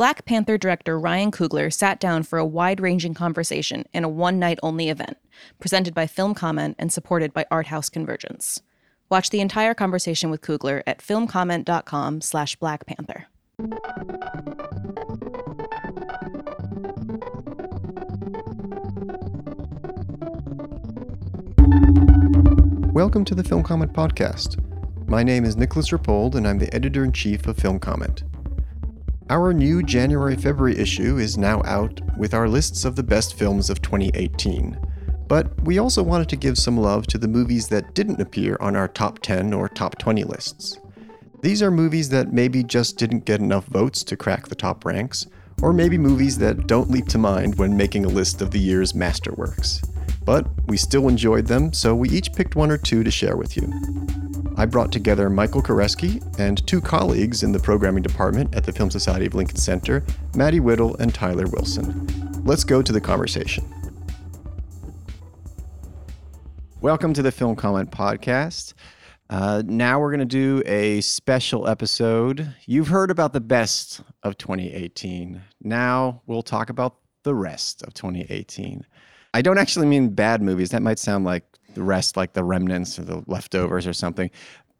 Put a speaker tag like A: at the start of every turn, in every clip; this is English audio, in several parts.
A: Black Panther director Ryan Coogler sat down for a wide ranging conversation in a one night only event, presented by Film Comment and supported by Art House Convergence. Watch the entire conversation with Coogler at filmcomment.com slash Black Panther.
B: Welcome to the Film Comment Podcast. My name is Nicolas Rapold, and I'm the editor in chief of Film Comment. Our new January February issue is now out with our lists of the best films of 2018. But we also wanted to give some love to the movies that didn't appear on our top 10 or top 20 lists. These are movies that maybe just didn't get enough votes to crack the top ranks, or maybe movies that don't leap to mind when making a list of the year's masterworks. But we still enjoyed them, so we each picked one or two to share with you. I brought together Michael Koresky and two colleagues in the programming department at the Film Society of Lincoln Center, Maddie Whittle and Tyler Wilson. Let's go to the conversation. Welcome to the Film Comment Podcast. Uh, now we're going to do a special episode. You've heard about the best of 2018. Now we'll talk about the rest of 2018. I don't actually mean bad movies. That might sound like the rest like the remnants or the leftovers or something.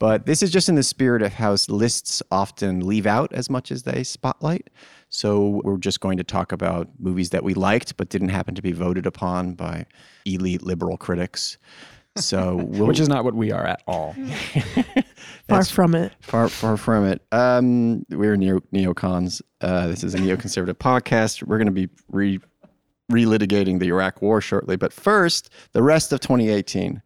B: But this is just in the spirit of how lists often leave out as much as they spotlight. So we're just going to talk about movies that we liked but didn't happen to be voted upon by elite liberal critics. So
C: we'll, which is not what we are at all.
D: far from it.
B: Far far from it. Um, we're neo neocons. Uh, this is a neoconservative podcast. We're going to be re relitigating the Iraq War shortly. But first, the rest of 2018.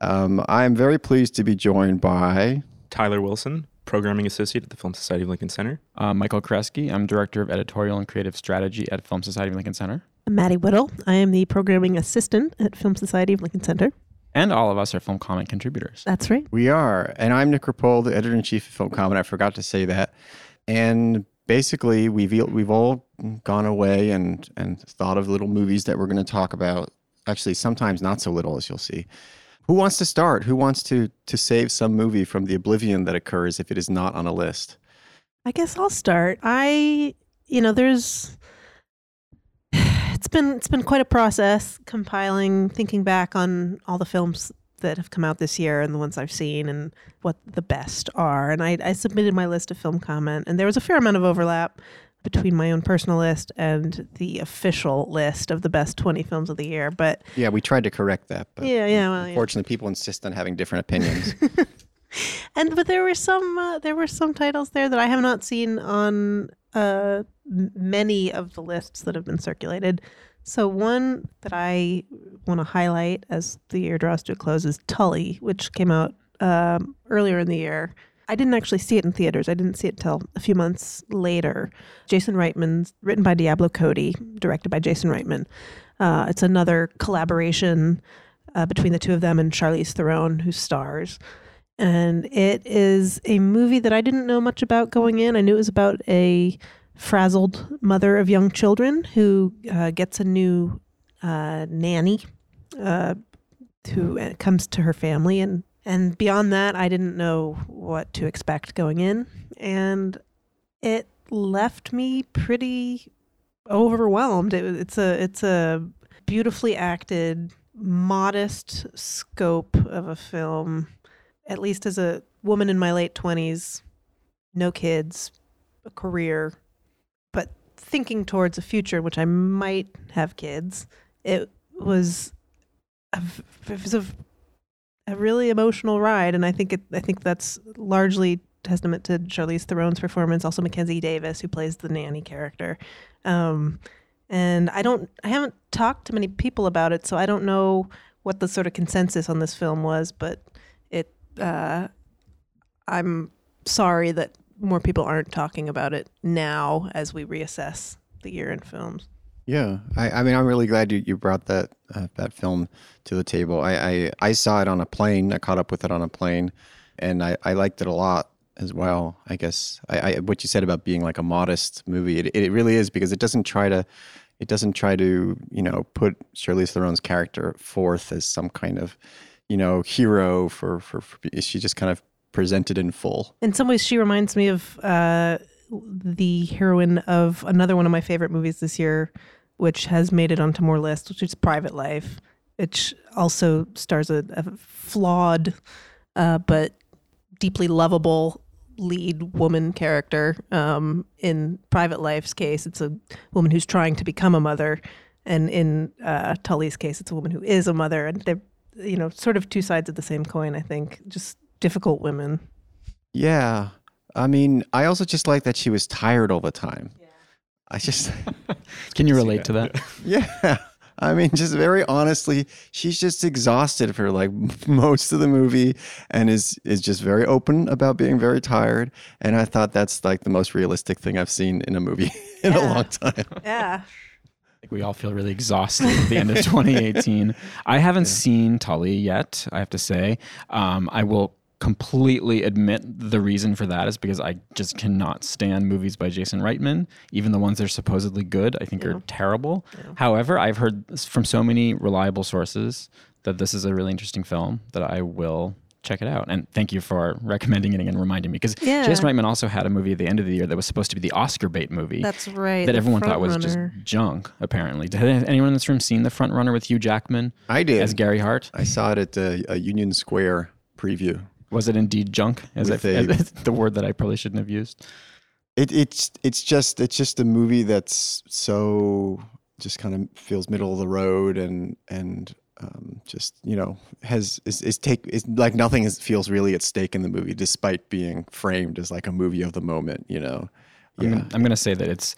B: Um, I am very pleased to be joined by
E: Tyler Wilson, Programming Associate at the Film Society of Lincoln Center.
C: Uh, Michael Koresky, I'm Director of Editorial and Creative Strategy at Film Society of Lincoln Center.
D: I'm Maddie Whittle. I am the Programming Assistant at Film Society of Lincoln Center.
C: And all of us are Film Comment contributors.
D: That's right.
B: We are. And I'm Nick Rapold, the Editor in Chief of Film Comment. I forgot to say that. And basically we've we've all gone away and and thought of little movies that we're going to talk about. Actually, sometimes not so little, as you'll see. Who wants to start? Who wants to to save some movie from the oblivion that occurs if it is not on a list?
D: I guess I'll start. I, you know, there's it's been it's been quite a process compiling, thinking back on all the films that have come out this year and the ones I've seen and what the best are. And I, I submitted my list of film comment, and there was a fair amount of overlap between my own personal list and the official list of the best 20 films of the year. But
B: yeah, we tried to correct that. But
D: yeah, yeah. Well,
B: unfortunately, yeah. people insist on having different opinions.
D: and but there were some uh, there were some titles there that I have not seen on uh, many of the lists that have been circulated. So one that I want to highlight as the year draws to a close is Tully, which came out um, earlier in the year. I didn't actually see it in theaters. I didn't see it till a few months later. Jason Reitman, written by Diablo Cody, directed by Jason Reitman. Uh, it's another collaboration uh, between the two of them and Charlize Theron, who stars. And it is a movie that I didn't know much about going in. I knew it was about a frazzled mother of young children who uh, gets a new uh, nanny uh, who uh, comes to her family. And and beyond that I didn't know what to expect going in. And it left me pretty overwhelmed. It, it's a it's a beautifully acted modest scope of a film at least as a woman in my late 20s no kids a career thinking towards a future in which I might have kids, it was a, it was a, a really emotional ride, and I think it I think that's largely testament to Charlize Theron's performance, also Mackenzie Davis who plays the nanny character. Um, and I don't I haven't talked to many people about it, so I don't know what the sort of consensus on this film was, but it uh, I'm sorry that more people aren't talking about it now as we reassess the year in films.
B: Yeah, I, I mean, I'm really glad you, you brought that uh, that film to the table. I, I, I saw it on a plane. I caught up with it on a plane, and I, I liked it a lot as well. I guess I, I what you said about being like a modest movie, it, it really is because it doesn't try to it doesn't try to you know put Charlize Theron's character forth as some kind of you know hero for for, for she just kind of presented in full.
D: In some ways, she reminds me of uh, the heroine of another one of my favorite movies this year, which has made it onto more lists, which is Private Life, which also stars a, a flawed uh, but deeply lovable lead woman character. Um, in Private Life's case, it's a woman who's trying to become a mother, and in uh, Tully's case, it's a woman who is a mother, and they're you know sort of two sides of the same coin. I think just difficult women.
B: Yeah. I mean, I also just like that she was tired all the time. Yeah. I just
C: Can you relate to that?
B: Yeah. I mean, just very honestly, she's just exhausted for like most of the movie and is is just very open about being very tired. And I thought that's like the most realistic thing I've seen in a movie in
D: Yeah.
B: a long time.
D: Yeah.
C: think we all feel really exhausted at the end of 2018. I haven't seen Tully yet, I have to say. Um, I will completely admit the reason for that is because I just cannot stand movies by Jason Reitman. Even the ones that are supposedly good, I think are terrible. However, I've heard from so many reliable sources that this is a really interesting film that I will check it out. And thank you for recommending it and reminding me because
D: Yeah.
C: Jason Reitman also had a movie at the end of the year that was supposed to be the Oscar bait movie
D: That's right.
C: that everyone thought
D: front
C: was just junk. Apparently, did anyone in this room seen the front runner with Hugh Jackman
B: I did.
C: as Gary Hart?
B: I saw it at a, a uh, Union Square preview.
C: Was it indeed junk? As, if,
B: a-
C: as the word that I probably shouldn't have used.
B: It, it's it's just it's just a movie that's so just kind of feels middle of the road and and um, just you know has is, is take is like nothing is, feels really at stake in the movie despite being framed as like a movie of the moment. You know,
C: I'm,
B: yeah.
C: gonna, I'm gonna say that it's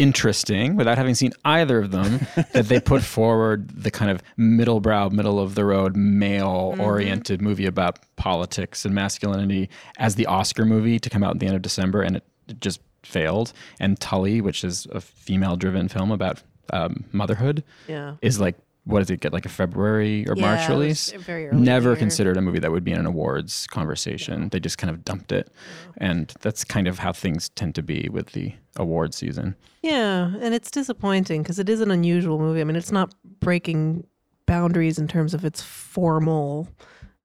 C: interesting without having seen either of them that they put forward the kind of middle brow middle of the road male oriented movie about politics and masculinity as the oscar movie to come out at the end of december and it, it just failed and tully which is a female driven film about um, motherhood
D: Yeah.
C: is like what does it get like a February or
D: Yeah,
C: March release?
D: very early
C: Never
D: year.
C: considered a movie that would be in an awards conversation. They just kind of dumped it, and that's kind of how things tend to be with the award season.
D: Yeah, and it's disappointing because it is an unusual movie. I mean, it's not breaking boundaries in terms of its formal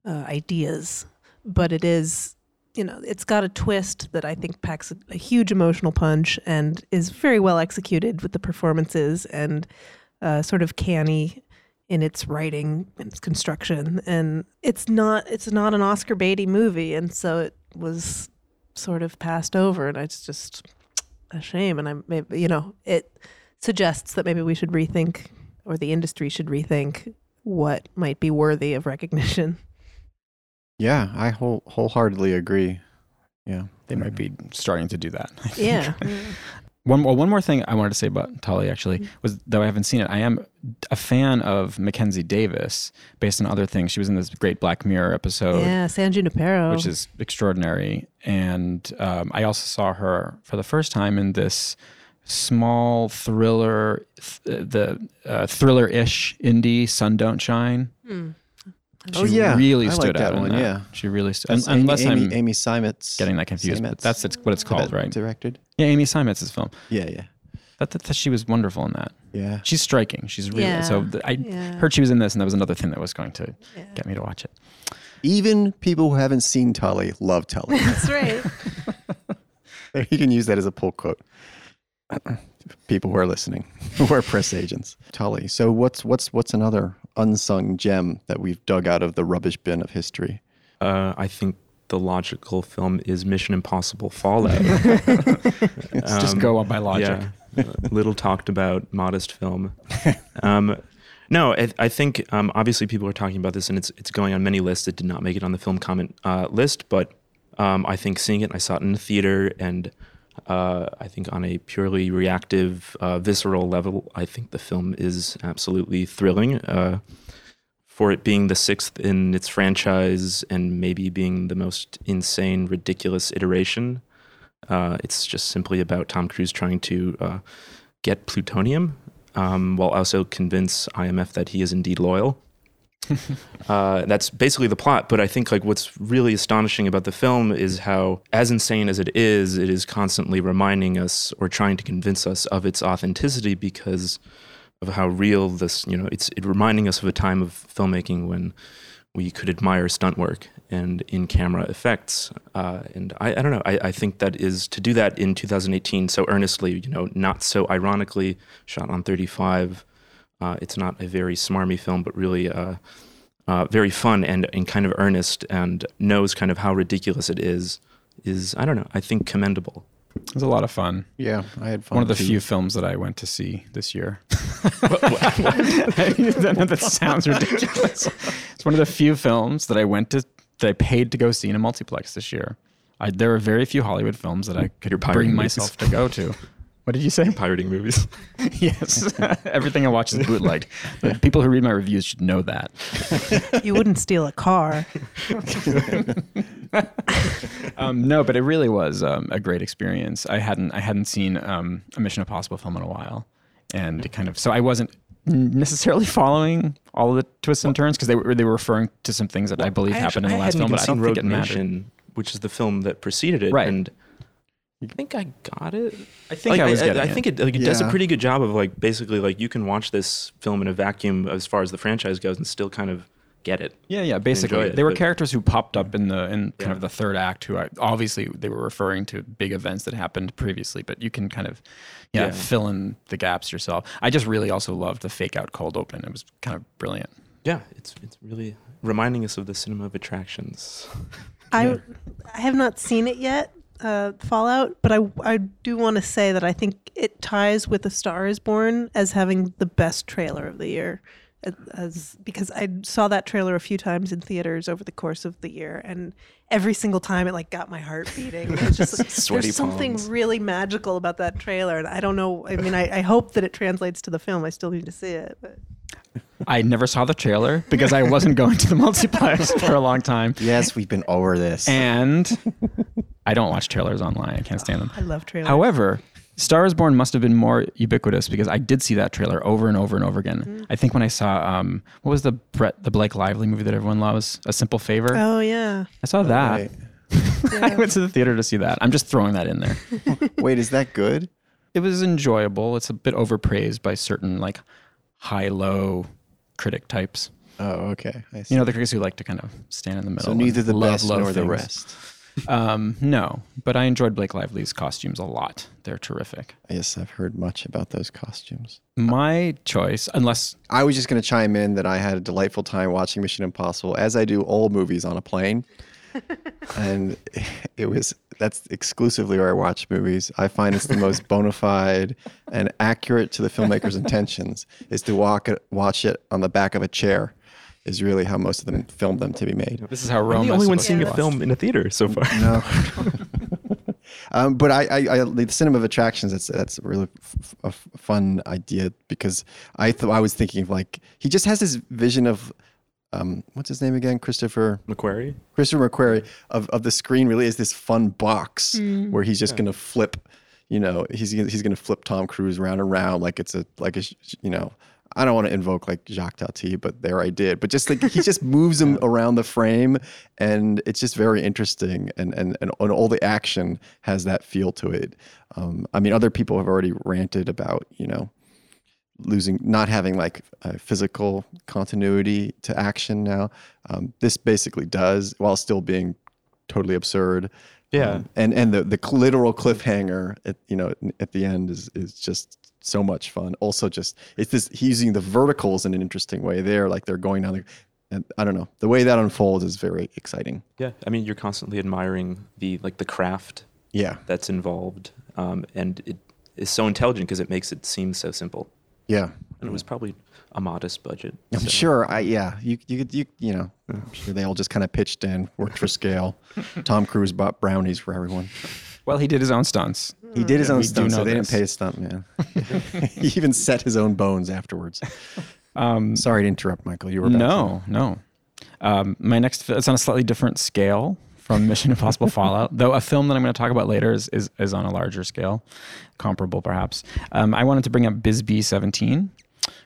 D: uh, ideas, but it is, you know, it's got a twist that I think packs a, a huge emotional punch and is very well executed with the performances and uh, sort of canny in its writing and its construction. And it's not it's not an Oscar Beatty movie, and so it was sort of passed over, and it's just a shame and i'm maybe you know it suggests that maybe we should rethink or the industry should rethink what might be worthy of recognition
B: yeah, I whole, wholeheartedly agree. Yeah,
C: They might be starting to do that. I
D: yeah
C: One well, one more thing I wanted to say about Tully actually
D: Mm-hmm.
C: was though I haven't seen it, I am a fan of Mackenzie Davis based on other things. She was in this great Black Mirror episode.
D: yeah san junipero
C: which is extraordinary. And um, I also saw her for the first time in this small thriller, th- the uh, thriller-ish indie "Sun Don't Shine."
D: Hmm.
C: Oh, she
B: Oh, yeah.
C: really
B: I like
C: stood
B: that
C: out.
B: one,
C: that.
B: yeah.
C: she really stood.
B: That's
C: un- unless
B: Amy,
C: I'm
B: Amy Seimetz
C: getting that confused, but that's it's, what it's called, right?
B: Directed.
C: Yeah, Amy Seimetz' film.
B: Yeah, yeah,
C: That, that, that she was wonderful in that.
B: yeah.
C: She's striking. She's really
D: Yeah.
C: so. th- I
D: Yeah.
C: heard she was in this, and that was another thing that was going to
D: Yeah.
C: get me to watch it.
B: Even people who haven't seen Tully love Tully.
D: that's right
B: you can use that as a pull quote. People who are listening, who are press agents. Tully. So what's what's what's another unsung gem that we've dug out of the rubbish bin of history?
E: Uh, I think the logical film is Mission Impossible Fallout.
C: Let's just
E: Um,
C: go on by logic.
E: Yeah, little talked about, modest film. Um, no, I, I think um, obviously people are talking about this, and it's it's going on many lists. It did not make it on the film comment uh, list, but um, I think seeing it, I saw it in the theater, and uh, I think on a purely reactive, uh, visceral level, I think the film is absolutely thrilling. Uh, for it being the sixth in its franchise and maybe being the most insane, ridiculous iteration, uh, it's just simply about Tom Cruise trying to uh, get plutonium um, while also convince IMF that he is indeed loyal. uh, that's basically the plot. But I think like what's really astonishing about the film is how, as insane as it is, it is constantly reminding us or trying to convince us of its authenticity because of how real this. You know, it's it reminding us of a time of filmmaking when we could admire stunt work and in camera effects. Uh, and I, I don't know. I, I think that is to do that in 2018 so earnestly, you know, not so ironically, shot on 35. Uh, it's not a very smarmy film, but really uh, uh, very fun and, and kind of earnest and knows kind of how ridiculous it is. Is I don't know. I think commendable.
C: It was a lot of fun.
B: Yeah, I had fun.
C: One of the
B: too.
C: few films that I went to see this year. that sounds ridiculous. It's one of the few films that I went to that I paid to go see in a multiplex this year. I, there are very few Hollywood films that I could
E: You're
C: bring myself to go to. What did you say?
E: Pirating movies.
C: yes, everything I watch is bootlegged. But people who read my reviews should know that.
D: You wouldn't steal a car.
C: Um, no, but it really was um, a great experience. I hadn't I hadn't seen um, a Mission Impossible film in a while, and it kind of so I wasn't necessarily following all of the twists and turns because they were they were referring to some things that I believe
E: I
C: happened
E: actually-
C: in the last
E: hadn't
C: film,
E: even
C: but I
E: seen
C: don't think
E: Rogue
C: it mattered.
E: Nation, which is the film that preceded it.
C: Right.
E: And I think I got it.
C: I think
E: Like,
C: I was
E: I,
C: getting
E: I
C: it.
E: think it, like, it does a pretty good job of like basically like you can watch this film in a vacuum as far as the franchise goes and still kind of get it.
C: Yeah, yeah. Basically,
E: enjoy it,
C: there were
E: but-
C: characters who popped up in the in kind
E: Yeah.
C: of the third act who I, obviously they were referring to big events that happened previously, but you can kind of yeah,
E: Yeah.
C: fill in the gaps yourself. I just really also loved the fake out cold open. It was kind of brilliant.
E: Yeah, it's it's really reminding us of the cinema of attractions.
D: I I have not seen it yet, uh, Fallout, but I I do want to say that I think it ties with A Star Is Born as having the best trailer of the year, as, as because I saw that trailer a few times in theaters over the course of the year, and every single time it like got my heart beating. It was just like,
E: Sweaty
D: there's something
E: palms.
D: really magical about that trailer, and I don't know. I mean, I, I hope that it translates to the film. I still need to see it, but.
C: I never saw the trailer because I wasn't going to the multiplex for a long time,
B: Yes, we've been over this.
C: and I don't watch trailers online. I can't stand them.
D: I love trailers.
C: However, Star is Born must have been more ubiquitous because I did see that trailer over and over and over again.
D: Mm.
C: I think when I saw um, what was the Brett the Blake Lively movie that everyone loves, A Simple Favor.
D: oh yeah,
C: I saw that.
B: Right.
C: I went to the theater to see that. I'm just throwing that in there.
B: Wait, is that good?
C: it was enjoyable. It's a bit overpraised by certain like high low critic types.
B: Oh, okay. I see.
C: You know, the critics who like to kind of stand in the middle.
B: so neither the
C: love,
B: best
C: love
B: nor the
C: things.
B: rest.
C: Um, no, but I enjoyed Blake Lively's costumes a lot. They're terrific.
B: Yes, I've heard much about those costumes.
C: My choice, unless
B: I was just going to chime in that I had a delightful time watching Mission Impossible, as I do all movies on a plane. and it was that's exclusively where I watch movies. I find it's the most bona fide and accurate to the filmmaker's intentions is to walk it, watch it on the back of a chair. Is really how most of them filmed them to be made.
C: this is how Rome.
E: I'm the only one seeing a film in a theater so far.
B: No. um, but I, I, I, the cinema of attractions. That's that's a really f- a f- fun idea because I thought I was thinking of like he just has this vision of, um, what's his name again? Christopher
E: McQuarrie.
B: Christopher McQuarrie of, of the screen really is this fun box where he's just gonna flip, you know, he's gonna- he's gonna flip Tom Cruise round and round like it's a like a you know. I don't want to invoke like Jacques Tati, but there I did. But just like he just moves him around the frame, and it's just very interesting, and and and, and all the action has that feel to it. Um, I mean, other people have already ranted about you know losing not having like a physical continuity to action now um, this basically does while still being totally absurd
E: Yeah.
B: Um, and and the the literal cliffhanger at you know at the end is is just so much fun also just it's this he's using the verticals in an interesting way there like they're going down the and i don't know the way that unfolds is very exciting
E: Yeah. I mean, you're constantly admiring the like the craft
B: yeah
E: that's involved, um, and it is so intelligent because it makes it seem so simple.
B: yeah
E: And it was probably a modest budget.
B: I'm
E: so-
B: sure. I yeah. You you could- you you know. I'm sure they all just kind of pitched in, worked for scale. Tom Cruise bought brownies for everyone.
C: Well, he did his own stunts.
B: He did his own stunts, so they
C: this.
B: didn't pay a stunt man. he even set his own bones afterwards.
C: Um,
B: Sorry to interrupt, Michael. You were about
C: no, no. Um, my next, fi- it's on a slightly different scale from Mission Impossible Fallout, though a film that I'm going to talk about later is, is, is on a larger scale, comparable perhaps. Um, I wanted to bring up Bisbee 17,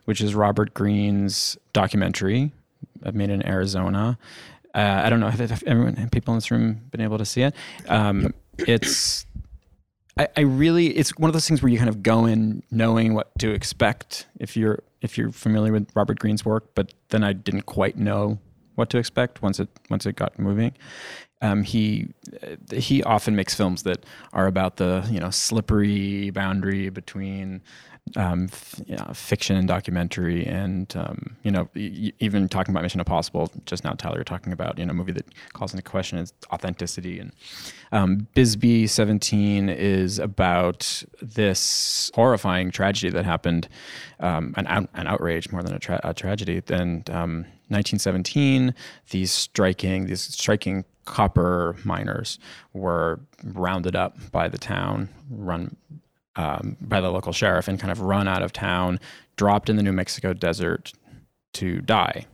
C: which is Robert Greene's documentary uh, made in Arizona. Uh, I don't know if, everyone, people in this room been able to see it. Um, It's I, I really it's one of those things where you kind of go in knowing what to expect if you're if you're familiar with Robert Greene's work, but then I didn't quite know what to expect once it once it got moving. Um, he he often makes films that are about the you know slippery boundary between um, f- you know, fiction and documentary, and um, you know, even talking about Mission Impossible just now, Tyler, you're talking about you know, a movie that calls into question its authenticity. And um, Bisbee 17 is about this horrifying tragedy that happened, um, an, out, an outrage more than a, tra- a tragedy. And 1917, these striking, these striking copper miners were rounded up by the town, run um, by the local sheriff, and kind of run out of town, dropped in the New Mexico desert to die.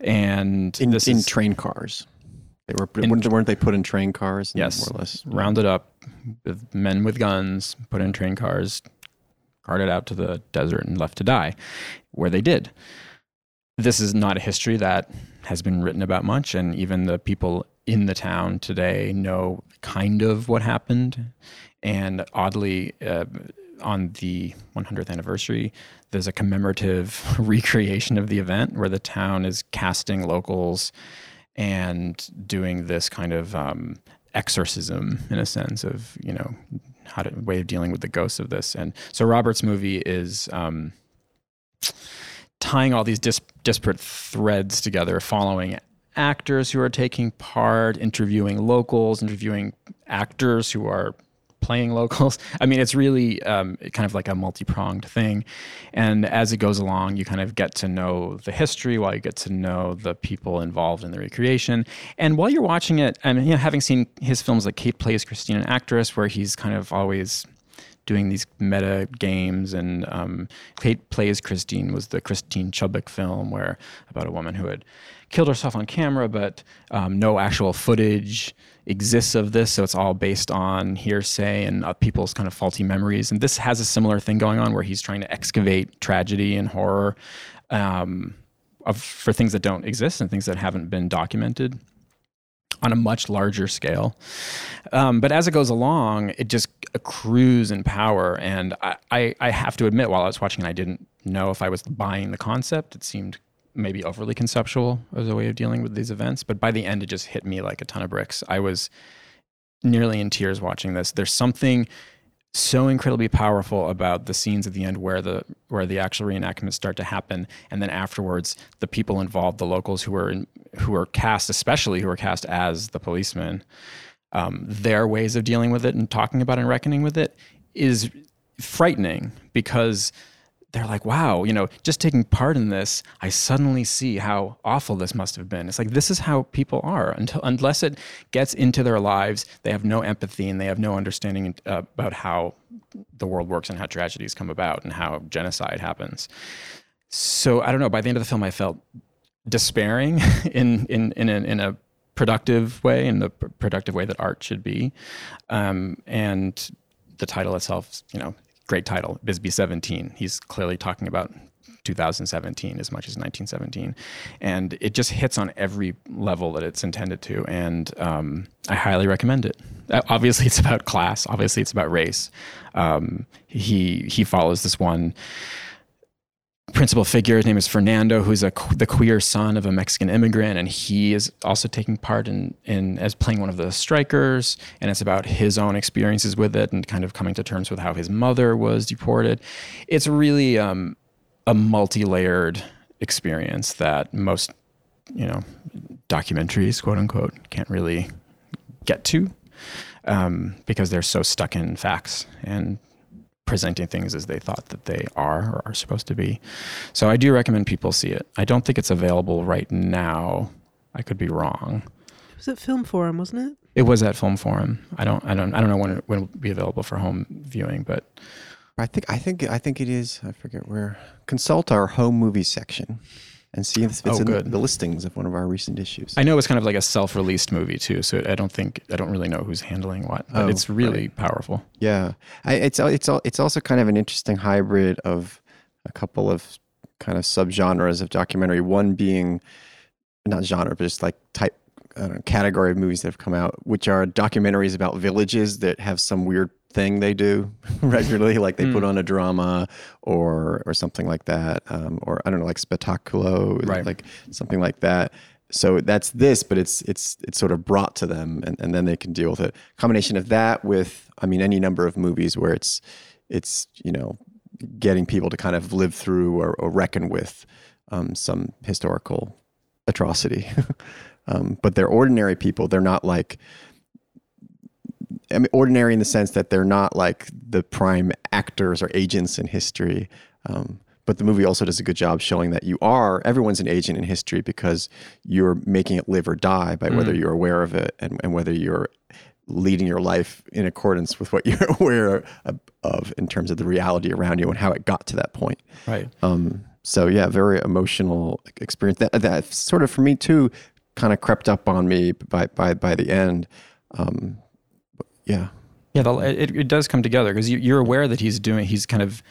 C: And
B: in, in
C: is
B: train cars. They were
C: In-
B: weren't, they put in train cars? and
C: Yes.
B: more or less.
C: rounded up with men with guns, put in train cars, carted out to the desert, and left to die, where they did. This is not a history that has been written about much, and even the people in the town today know kind of what happened. And oddly, uh, on the 100th anniversary, there's a commemorative recreation of the event where the town is casting locals and doing this kind of um, exorcism in a sense of you know how to way of dealing with the ghosts of this. And so robert's movie is um, tying all these dis- disparate threads together following actors who are taking part interviewing locals interviewing actors who are playing locals. I mean it's really um, kind of like a multi-pronged thing. And as it goes along you kind of get to know the history while you get to know the people involved in the recreation. And while you're watching it and you know having seen his films like kate plays christine an actress where he's kind of always doing these meta games and um, Kate Plays Christine was the Christine Chubbuck film where about a woman who had killed herself on camera but um, no actual footage exists of this so it's all based on hearsay and uh, people's kind of faulty memories and this has a similar thing going on where he's trying to excavate tragedy and horror um, of, for things that don't exist and things that haven't been documented on a much larger scale. Um, but as it goes along, it just accrues in power. And I, I, I have to admit, while I was watching, I didn't know if I was buying the concept. It seemed maybe overly conceptual as a way of dealing with these events. But by the end, it just hit me like a ton of bricks. I was nearly in tears watching this. There's something so incredibly powerful about the scenes at the end where the where the actual reenactments start to happen and then afterwards the people involved the locals who are in, who are cast especially who are cast as the policemen um, their ways of dealing with it and talking about and reckoning with it is frightening because they're like, wow, you know, just taking part in this, I suddenly see how awful this must have been. It's like this is how people are until unless it gets into their lives, they have no empathy and they have no understanding uh, about how the world works and how tragedies come about and how genocide happens. So I don't know. By the end of the film, I felt despairing in in in a, in a productive way, in the pr- productive way that art should be, um, and the title itself, you know, great title, Bisbee 17. He's clearly talking about 2017 as much as 1917. And it just hits on every level that it's intended to. And um, I highly recommend it. Uh, Obviously, it's about class. Obviously, it's about race. Um, he he follows this one principal figure. His name is Fernando, who's a the queer son of a Mexican immigrant, and he is also taking part in in as playing one of the strikers. And it's about his own experiences with it and kind of coming to terms with how his mother was deported. It's really um, a multi-layered experience that most you know documentaries, quote unquote, can't really get to um, because they're so stuck in facts and presenting things as they thought that they are or are supposed to be. So I do recommend people see it. I don't think it's available right now. I could be wrong.
D: It was at Film Forum, wasn't it?
C: It was at Film Forum. I don't. I don't. I don't know when it when it will be available for home viewing, but
B: I think I think I think it is. I forget where. Consult our home movie section and see if it's
C: Oh,
B: in
C: good.
B: the listings of one of our recent issues.
C: I know it's kind of like a self-released movie too. So I don't think I don't really know who's handling what, but
B: Oh,
C: it's really powerful.
B: Yeah, I, it's it's it's also kind of an interesting hybrid of a couple of kind of subgenres of documentary. One being not genre, but just like type I don't know, category of movies that have come out, which are documentaries about villages that have some weird thing they do regularly, like they put
C: Hmm.
B: on a drama or or something like that, um, or I don't know, like Spettacolo,
C: Right.
B: like something like that. so that's this, but it's it's it's sort of brought to them, and, and then they can deal with it. Combination of that with, I mean, any number of movies where it's it's you know getting people to kind of live through or, or reckon with um, some historical atrocity. um, but they're ordinary people. They're not like I mean, ordinary in the sense that they're not like the prime actors or agents in history. Um, but the movie also does a good job showing that you are everyone's an agent in history because you're making it live or die by whether you're aware of it and, and whether you're leading your life in accordance with what you're aware of, in terms of the reality around you and how it got to that point.
C: Right.
B: Um, so yeah, very emotional experience. That that sort of for me too, kind of crept up on me by by by the end. Um, yeah,
C: Yeah, the, it, it does come together because you, you're aware that he's doing, he's kind of,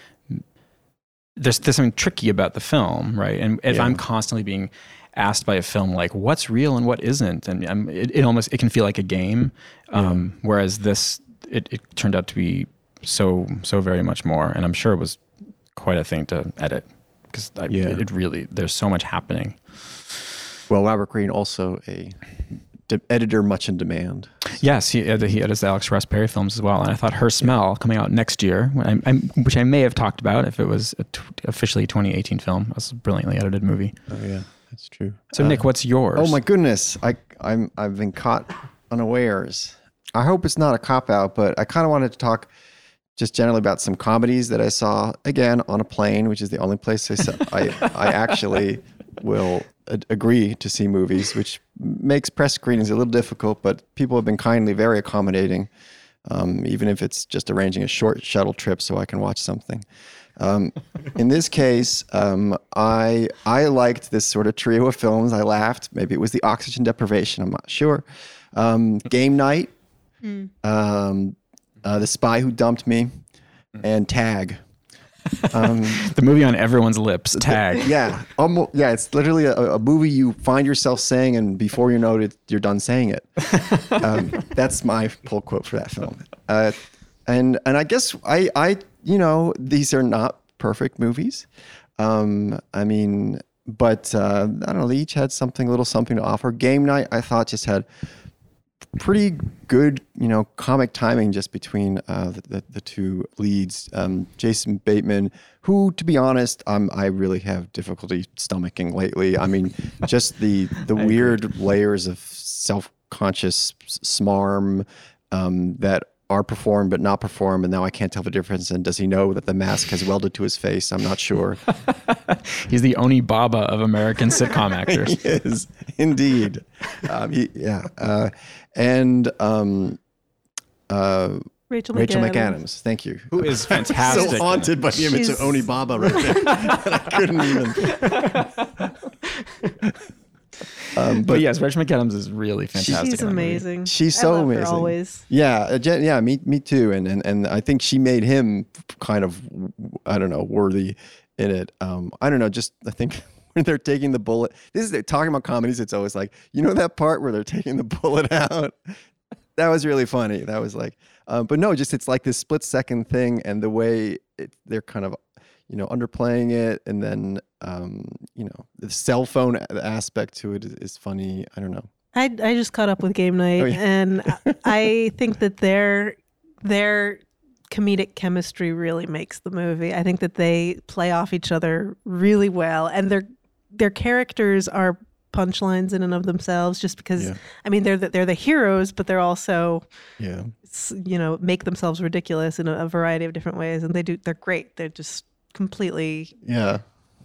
C: there's, there's something tricky about the film, right? And if
B: Yeah.
C: I'm constantly being asked by a film like what's real and what isn't, and I'm, it, it almost, it can feel like a game. Um, Whereas this, it, it turned out to be so, so very much more. And I'm sure it was quite a thing to edit because
B: Yeah.
C: it, really, there's so much happening.
B: well, Robert Greene also a editor much in demand.
C: Yes, he uh, he edits the Alex Ross Perry films as well, and I thought Her Smell coming out next year, when I, I, which I may have talked about if it was a t- officially 2018 film. That's a brilliantly edited movie.
B: Oh yeah, that's true.
C: So Nick, uh, what's yours?
B: Oh my goodness, I I'm I've been caught unawares. I hope it's not a cop out, but I kind of wanted to talk just generally about some comedies that I saw again on a plane, which is the only place I saw, I I actually will agree to see movies, which makes press screenings a little difficult, but people have been kindly very accommodating, um, even if it's just arranging a short shuttle trip so I can watch something. Um, in this case, um, I I liked this sort of trio of films. I laughed. Maybe it was the oxygen deprivation. I'm not sure. Um, Game Night, um, uh, The Spy Who Dumped Me, and Tag. Um,
C: the movie on everyone's lips, Tag.
B: yeah, almost, yeah. It's literally a, a movie you find yourself saying, and before you know it, you're done saying it. Um, that's my pull quote for that film. Uh, and and I guess I I you know these are not perfect movies. Um, I mean, but uh, I don't know. They each had something, a little something to offer. Game Night, I thought, just had pretty good, you know, comic timing just between uh, the, the, the two leads. Um, Jason Bateman, who, to be honest, um, I really have difficulty stomaching lately. I mean, just the the weird layers of self conscious smarm um, that are performed but not performed, and now I can't tell the difference. And does he know that the mask has welded to his face? I'm not sure.
C: He's the Onibaba of American sitcom actors.
B: He is indeed. Um, he, yeah, uh, and um, uh,
D: Rachel,
B: Rachel
D: McAdams.
B: McAdams. Thank you.
C: Who is fantastic.
B: so haunted by the image
D: She's-
B: of Onibaba right there that I couldn't even. Um,
C: But yes, Rachel McAdams is really fantastic.
D: She's
C: in
D: amazing.
B: She's
D: I
B: so
D: love her
B: amazing.
D: always.
B: Yeah, uh, Jen- yeah, me, me too. And, and and I think she made him kind of, I don't know, worthy in it. Um, I don't know. Just I think when they're taking the bullet. This is they're talking about comedies. It's always like you know that part where they're taking the bullet out. that was really funny. That was like, um, but no, just it's like this split second thing, and the way it, they're kind of, you know, underplaying it, and then um, you know the cell phone aspect to it is, is funny. I don't know.
D: I I just caught up with Game Night,
B: Oh, yeah.
D: and I- think that their their comedic chemistry really makes the movie. I think that they play off each other really well, and their their characters are punchlines in and of themselves. Just because,
B: Yeah.
D: I mean, they're the, they're the heroes, but they're also
B: Yeah.
D: you know make themselves ridiculous in a, a variety of different ways, and they do. They're great. They're just completely.
B: Yeah.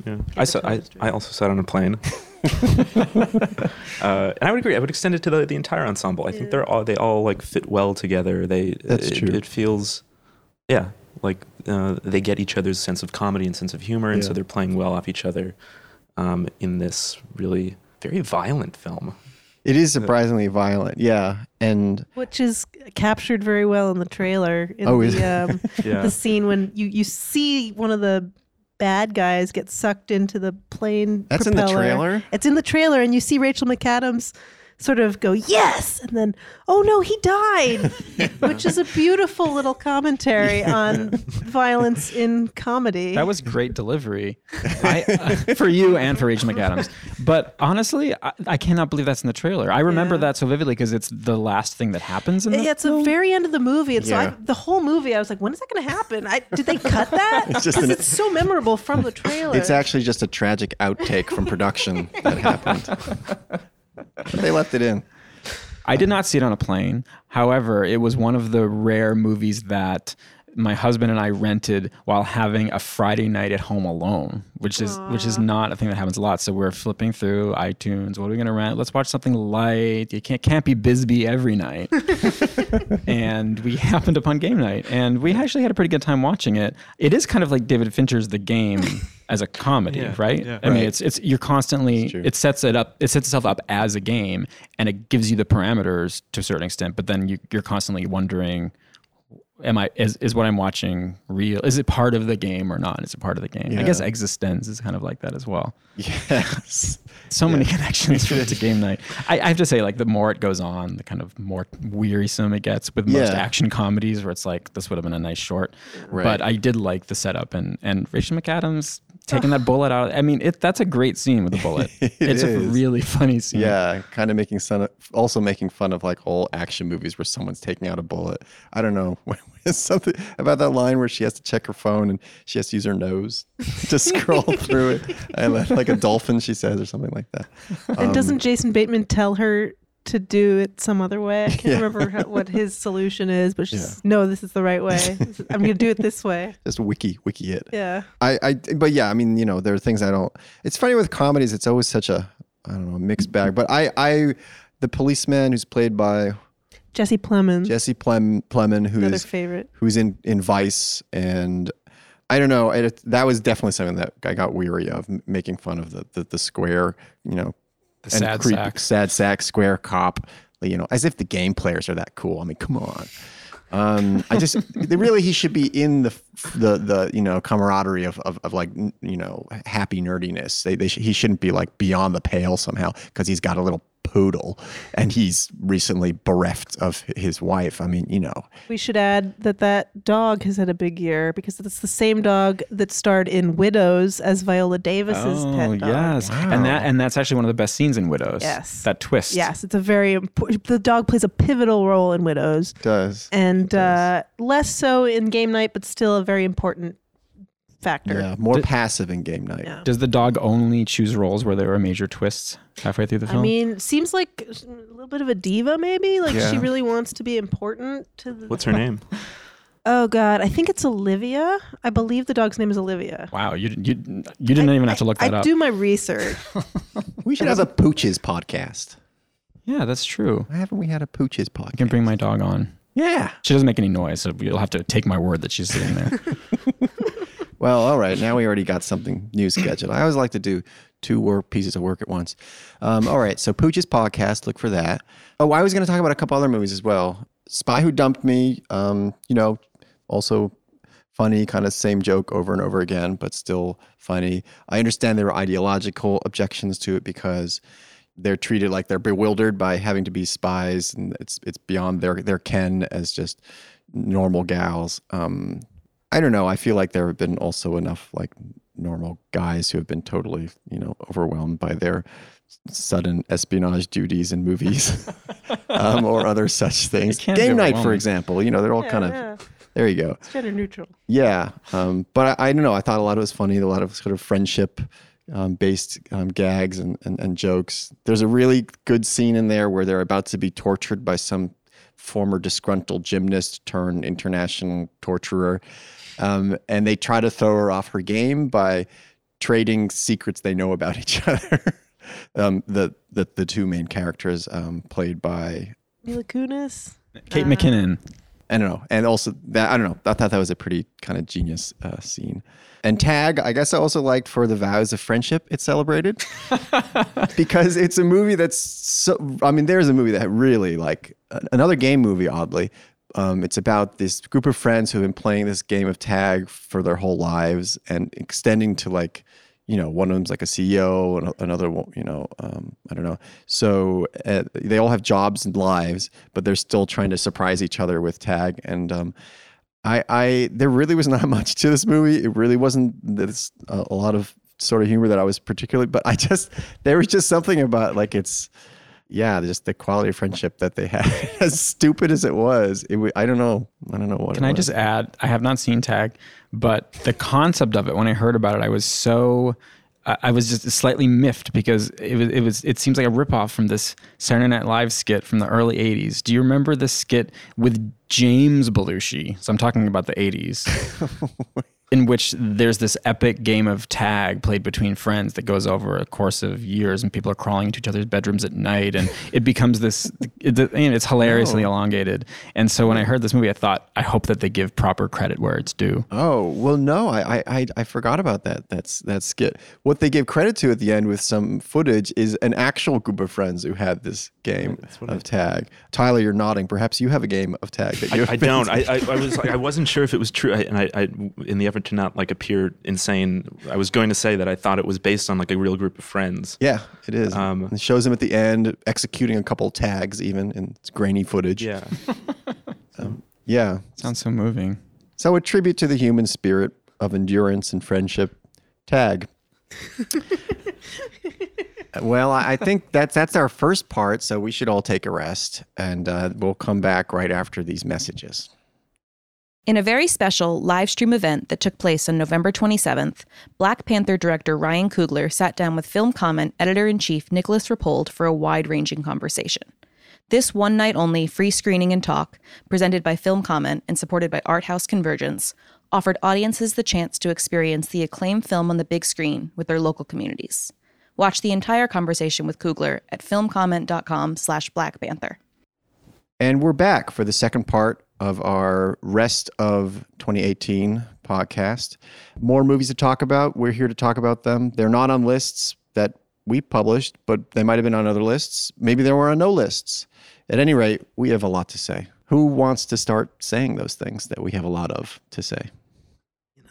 E: Yeah, I, saw, I, I also sat on a plane. uh, and I would agree. I would extend it to the, the entire ensemble. I think they're all they all like fit well together. They
B: That's
E: it,
B: true.
E: It feels, yeah, like uh, they get each other's sense of comedy and sense of humor, and so they're playing well off each other um, in this really very violent film.
B: It is surprisingly violent. Yeah. And
D: Which is captured very well in the trailer. In
B: Oh, is
D: the,
B: it?
D: um,
E: Yeah,
D: the scene when you, you see one of the bad guys get sucked into the plane
B: that's in the trailer.
D: It's in the trailer, and you see Rachel McAdams sort of go yes, and then oh no, he died, which is a beautiful little commentary on violence in comedy.
C: That was great delivery I, uh, for you and for Rachel McAdams. But honestly, I, I cannot believe that's in the trailer. I remember
D: Yeah.
C: that so vividly because it's the last thing that happens in the
D: Yeah, it's the very end of the movie, and so I, the whole movie, I was like, "When is that going to happen? I, did they cut that? Because
B: an-
D: it's so memorable from the trailer.
B: It's actually just a tragic outtake from production that happened. They left it in.
C: I did not see it on a plane. However, it was one of the rare movies that my husband and I rented while having a Friday night at home alone, which is which is not a thing that happens a lot. So we're flipping through iTunes. What are we going to rent? Let's watch something light. You can't can't be Bisbee every night. and we happened upon game night, and we actually had a pretty good time watching it. It is kind of like David Fincher's The Game as a comedy,
E: Yeah,
C: right?
E: yeah.
C: I mean, it's it's you're constantly
B: true.
C: it sets it up it sets itself up as a game and it gives you the parameters to a certain extent but then you, you're constantly wondering am i is, is what i'm watching real is it part of the game or not is it part of the game i guess
B: Yeah.
C: existence is kind of like that as well
B: Yes.
C: so many connections to game night I, I have to say like the more it goes on the kind of more wearisome it gets with most
B: Yeah.
C: action comedies where it's like this would have been a nice short
B: Right.
C: but i did like the setup and and rachel mcadams taking that bullet out i mean it that's a great scene with the bullet
B: It
C: it's a really funny scene
B: Yeah, kind of making fun of, also making fun of like all action movies where someone's taking out a bullet. I don't know. Something about that line where she has to check her phone and she has to use her nose to scroll through it. And like a dolphin, she says, or something like that.
D: and doesn't um, Jason Bateman tell her to do it some other way? I can't
B: Yeah.
D: remember how, what his solution is, but she's
B: Yeah.
D: no, this is the right way. I'm going to do it this way.
B: Just wiki, wiki it.
D: Yeah.
B: I, I, but yeah, I mean, you know, there are things I don't. It's funny with comedies; it's always such a, I don't know, mixed bag. But I, I, the policeman who's played by
D: Jesse Plemons,
B: Jesse Plem, Plemon,
D: another
B: who's
D: favorite.
B: who's in in Vice, and I don't know, it, that was definitely something that I got weary of, making fun of the the, the square, you know,
C: The sad
B: creep-
C: sack.
B: sad sack square cop, you know, as if the game players are that cool. I mean, come on. Um, I just they really he should be in the the the you know camaraderie of of, of like you know happy nerdiness. They, they sh- he shouldn't be like beyond the pale somehow because he's got a little poodle and he's recently bereft of his wife. I mean, you know,
D: We should add that that dog has had a big year because it's the same dog that starred in Widows as Viola Davis's
C: Oh
D: pet dog.
C: yes, and that and that's actually one of the best scenes in Widows.
D: Yes.
C: that twist.
D: Yes, it's a very important. The dog plays a pivotal role in Widows,
B: does
D: and uh, less so in Game Night, but still a very important factor.
B: yeah more
C: Did-
B: passive in game night.
D: Yeah.
C: Does the dog only choose roles where there are major twists halfway through the film?
D: I mean, seems like a little bit of a diva, maybe. Like she really wants to be important to the.
E: What's her name?
D: Oh God, I think it's Olivia. I believe the dog's name is Olivia.
C: wow, you you you didn't even have to look that
D: I
C: up.
D: do my research.
B: We should have a Pooches podcast.
C: Yeah, that's true.
B: Why haven't we had a Pooches podcast?
C: I can bring my dog on.
B: yeah.
C: She doesn't make any noise, so you'll have to take my word that she's sitting there.
B: Well, all right. Now we already got something new scheduled. I always like to do two work pieces of work at once. Um, all right. So Pooch's podcast. Look for that. Oh, I was going to talk about a couple other movies as well. Spy Who Dumped Me. Um, you know, also funny, kind of same joke over and over again, but still funny. I understand there are ideological objections to it because they're treated like they're bewildered by having to be spies, and it's it's beyond their their ken as just normal gals. Um, I don't know. I feel like there have been also enough like normal guys who have been totally, you know, overwhelmed by their sudden espionage duties in movies um, or other such things. Game night, for example. You know, they're all
D: Yeah,
B: kind of.
D: yeah.
B: There you go.
D: It's gender neutral.
B: Yeah, um, but I, I don't know. I thought a lot of it was funny. A lot of sort of friendship um, based um, gags and, and, and jokes. There's a really good scene in there where they're about to be tortured by some former disgruntled gymnast turned international torturer, um, and they try to throw her off her game by trading secrets they know about each other. um, the, the the two main characters um, played by
D: Mila Kunis.
C: Kate
D: Uh,
C: McKinnon.
B: I don't know. And also that I don't know. I thought that was a pretty kind of genius uh, scene. And tag, I guess I also liked for the vows of friendship it celebrated because it's a movie that's so. I mean, there's a movie that really like another game movie. Oddly, um, it's about this group of friends who have been playing this game of tag for their whole lives and extending to like you know, one of them's like a CEO, and another, one, you know, um, I don't know. So uh, they all have jobs and lives, but they're still trying to surprise each other with tag. And um, I, I, there really was not much to this movie. It really wasn't this a, a lot of sort of humor that I was particularly, but I just there was just something about like it's yeah, just the quality of friendship that they had. as stupid as it was, it w- I don't know. I don't know what.
C: Can I just add? I have not seen Tag, but the concept of it when I heard about it, I was so. I was just slightly miffed because it was it was it seems like a ripoff from this Saturday Night Live skit from the early '80s. Do you remember this skit with James Belushi? So I'm talking about the '80s. in which there's this epic game of tag played between friends that goes over a course of years and people are crawling into each other's bedrooms at night and it becomes this it, it's hilariously
B: Oh.
C: elongated and so when i heard this movie i thought i hope that they give proper credit where it's due
B: Oh well, no, I, I I I forgot about that. That's that skit. What they gave credit to at the end with some footage is an actual group of friends who had this game of tag. Tyler, you're nodding. Perhaps you have a game of tag that you.
E: I, I don't. I, I, I was i wasn't sure if it was true, I, and I, I, in the effort to not like appear insane, I was going to say that I thought it was based on like a real group of friends.
B: Yeah, it is.
E: Um,
B: it shows him at the end executing a couple tags, even in grainy footage.
E: Yeah.
B: yeah.
C: sounds so moving
B: So a tribute to the human spirit of endurance and friendship. Tag. well, I I think that's that's our first part, so we should all take a rest, and uh, we'll come back right after these messages.
A: In a very special live stream event that took place on November 27th, Black Panther director Ryan Coogler sat down with film comment editor in chief Nicolas Rapold for a wide ranging conversation. This one night only free screening and talk, presented by Film Comment and supported by Art House Convergence, offered audiences the chance to experience the acclaimed film on the big screen with their local communities. Watch the entire conversation with Coogler at filmcomment.com slash Black Panther.
B: And we're back for the second part of our rest of 2018 podcast. More movies to talk about. We're here to talk about them. They're not on lists that we published, but they might have been on other lists. Maybe they were on no lists. At any rate, we have a lot to say. Who wants to start saying those things that we have a lot of to say?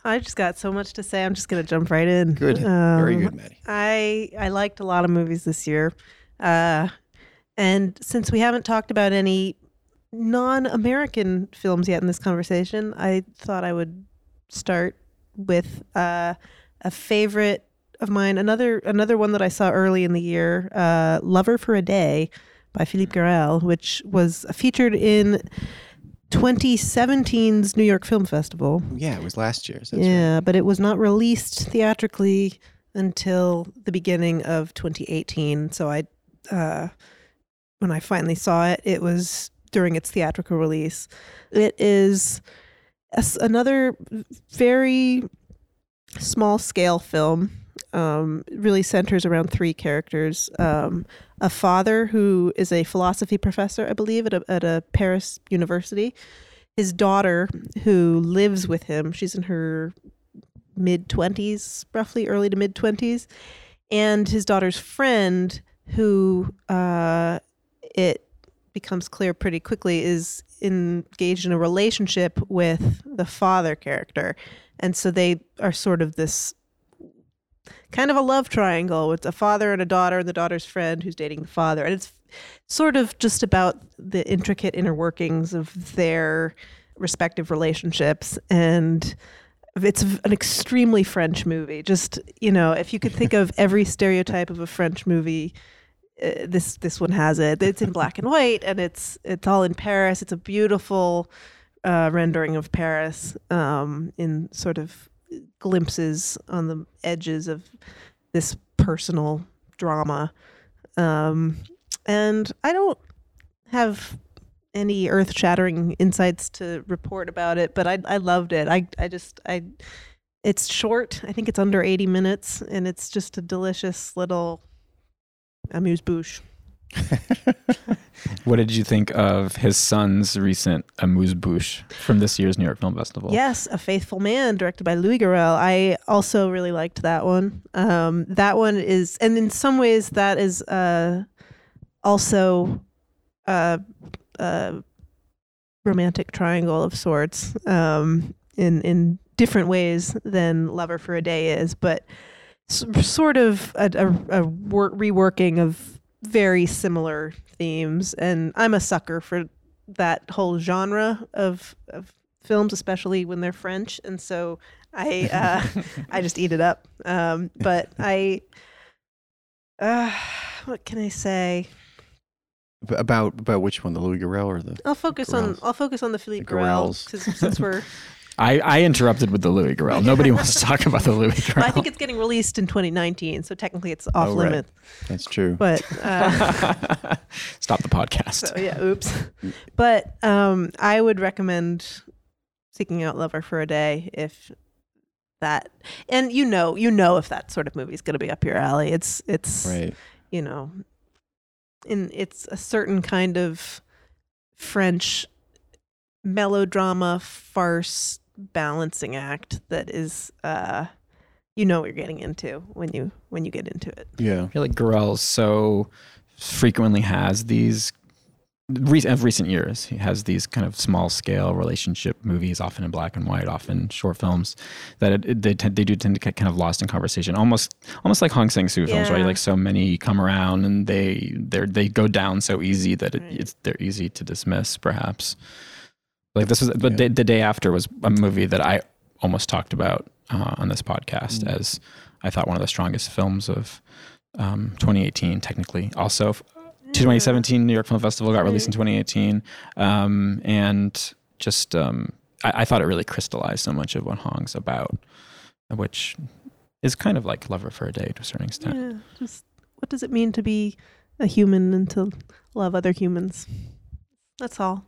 D: I just got so much to say. I'm just gonna jump right in.
B: Good. Very
D: Um,
B: good, Maddie.
D: I I liked a lot of movies this year, uh, and since we haven't talked about any non-American films yet in this conversation, I thought I would start with uh, a favorite of mine. Another another one that I saw early in the year, uh, "Lover for a Day" by Philippe Garrel, which was featured in 2017's New York Film Festival.
B: Yeah, it was last year's. That's
D: yeah, but it was not released theatrically until the beginning of 2018. So I, uh, when I finally saw it, it was during its theatrical release. It is another very small scale film. Um, really centers around three characters. Um, a father who is a philosophy professor, I believe, at a, at a Paris university. His daughter, who lives with him, she's in her mid 20s, roughly early to mid 20s, and his daughter's friend, who uh, it becomes clear pretty quickly is engaged in a relationship with the father character. And so they are sort of this kind of a love triangle with a father and a daughter and the daughter's friend who's dating the father. And it's sort of just about the intricate inner workings of their respective relationships and it's an extremely French movie. Just you know, if you could think of every stereotype of a French movie, uh, this this one has it. It's in black and white, and it's it's all in Paris. It's a beautiful uh, rendering of Paris um, in sort of glimpses on the edges of this personal drama. Um, and I don't have any earth shattering insights to report about it, but I I loved it. I I just I it's short. I think it's under 80 minutes and it's just a delicious little amuse bouche.
C: what did you think of his son's recent amuse bouche from this year's new york film festival
D: Yes, A Faithful Man, directed by Louis Garrel. I also really liked that one. Um, that one is, and in some ways, that is uh, also a, a romantic triangle of sorts um, in in different ways than Lover for a Day is. But sort of a, a, a wor- reworking of very similar themes, and I'm a sucker for that whole genre of of films, especially when they're French, and so I uh, I just eat it up. Um, but I, uh, what can I say?
B: About about which one, the Louis Garrel or the?
D: I'll focus on I'll focus on the Philippe
B: The
D: Garrel. 'cause since we're
C: I, I interrupted with the Louis Garrel. Nobody wants to talk about the Louis Garrel.
D: I think it's getting released in 2019, so technically it's off
B: Oh, right.
D: limit.
B: That's true.
D: But uh,
C: Stop the podcast.
D: so yeah, oops. But um, I would recommend seeking out Lover for a Day if that, and you know, you know if that sort of movie is going to be up your alley. It's it's
B: right.
D: you know, in it's a certain kind of French melodrama farce balancing act that is uh you know what you're getting into when you when you get into it.
B: Yeah.
C: I feel like Garrel so frequently has these re- of recent years. He has these kind of small scale relationship movies, often in black and white, often short films that it, it, they tend, they do tend to get kind of lost in conversation, almost almost like Hong Sang Soo films, right? Like so many come around and they they they go down so easy that it,
D: Right.
C: it's they're easy to dismiss, perhaps. Like this was, but
B: Yeah.
C: the, the day after was a movie that I almost talked about uh, on this podcast
B: Mm.
C: as I thought one of the strongest films of um, 2018. Technically, also f- 2017 New York Film Festival got released in 2018, um, and just um, I, I thought it really crystallized so much of what Hong's about, which is kind of like Lover for a Day to a certain extent.
D: Yeah, just what does it mean to be a human and to love other humans? That's all.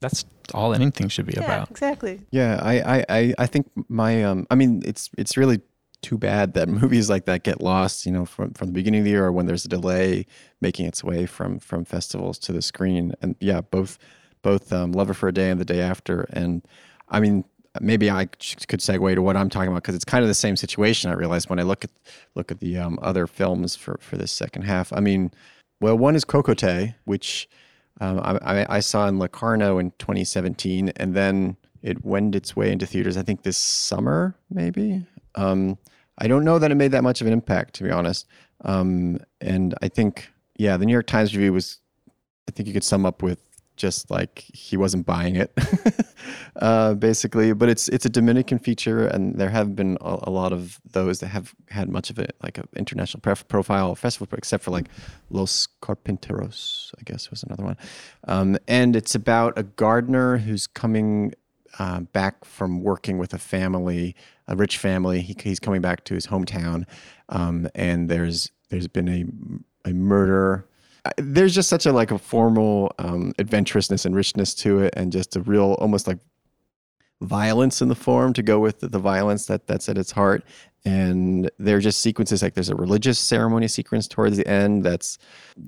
C: That's all anything should be
D: yeah,
C: about.
D: exactly.
B: Yeah, I, I, I, I think my um I mean it's it's really too bad that movies like that get lost, you know, from, from the beginning of the year or when there's a delay making its way from from festivals to the screen. And yeah, both both um, Lover for a Day and the Day After. And I mean, maybe I could segue to what I'm talking about because it's kind of the same situation. I realized when I look at look at the um, other films for for this second half. I mean, well, one is Cocote, which um, I, I, saw in Locarno in 2017, and then it went its way into theaters. I think this summer, maybe. Um, I don't know that it made that much of an impact, to be honest. Um, and I think, yeah, the New York Times review was. I think you could sum up with just like he wasn't buying it, uh, basically. But it's it's a Dominican feature, and there have been a, a lot of those that have had much of it, like an international pref- profile festival, except for like Los Carpinteros, I guess was another one. Um, and it's about a gardener who's coming uh, back from working with a family, a rich family. He, he's coming back to his hometown, um, and there's there's been a a murder. There's just such a like a formal um, adventurousness and richness to it, and just a real almost like violence in the form to go with the, the violence that that's at its heart. And there are just sequences like there's a religious ceremony sequence towards the end that's,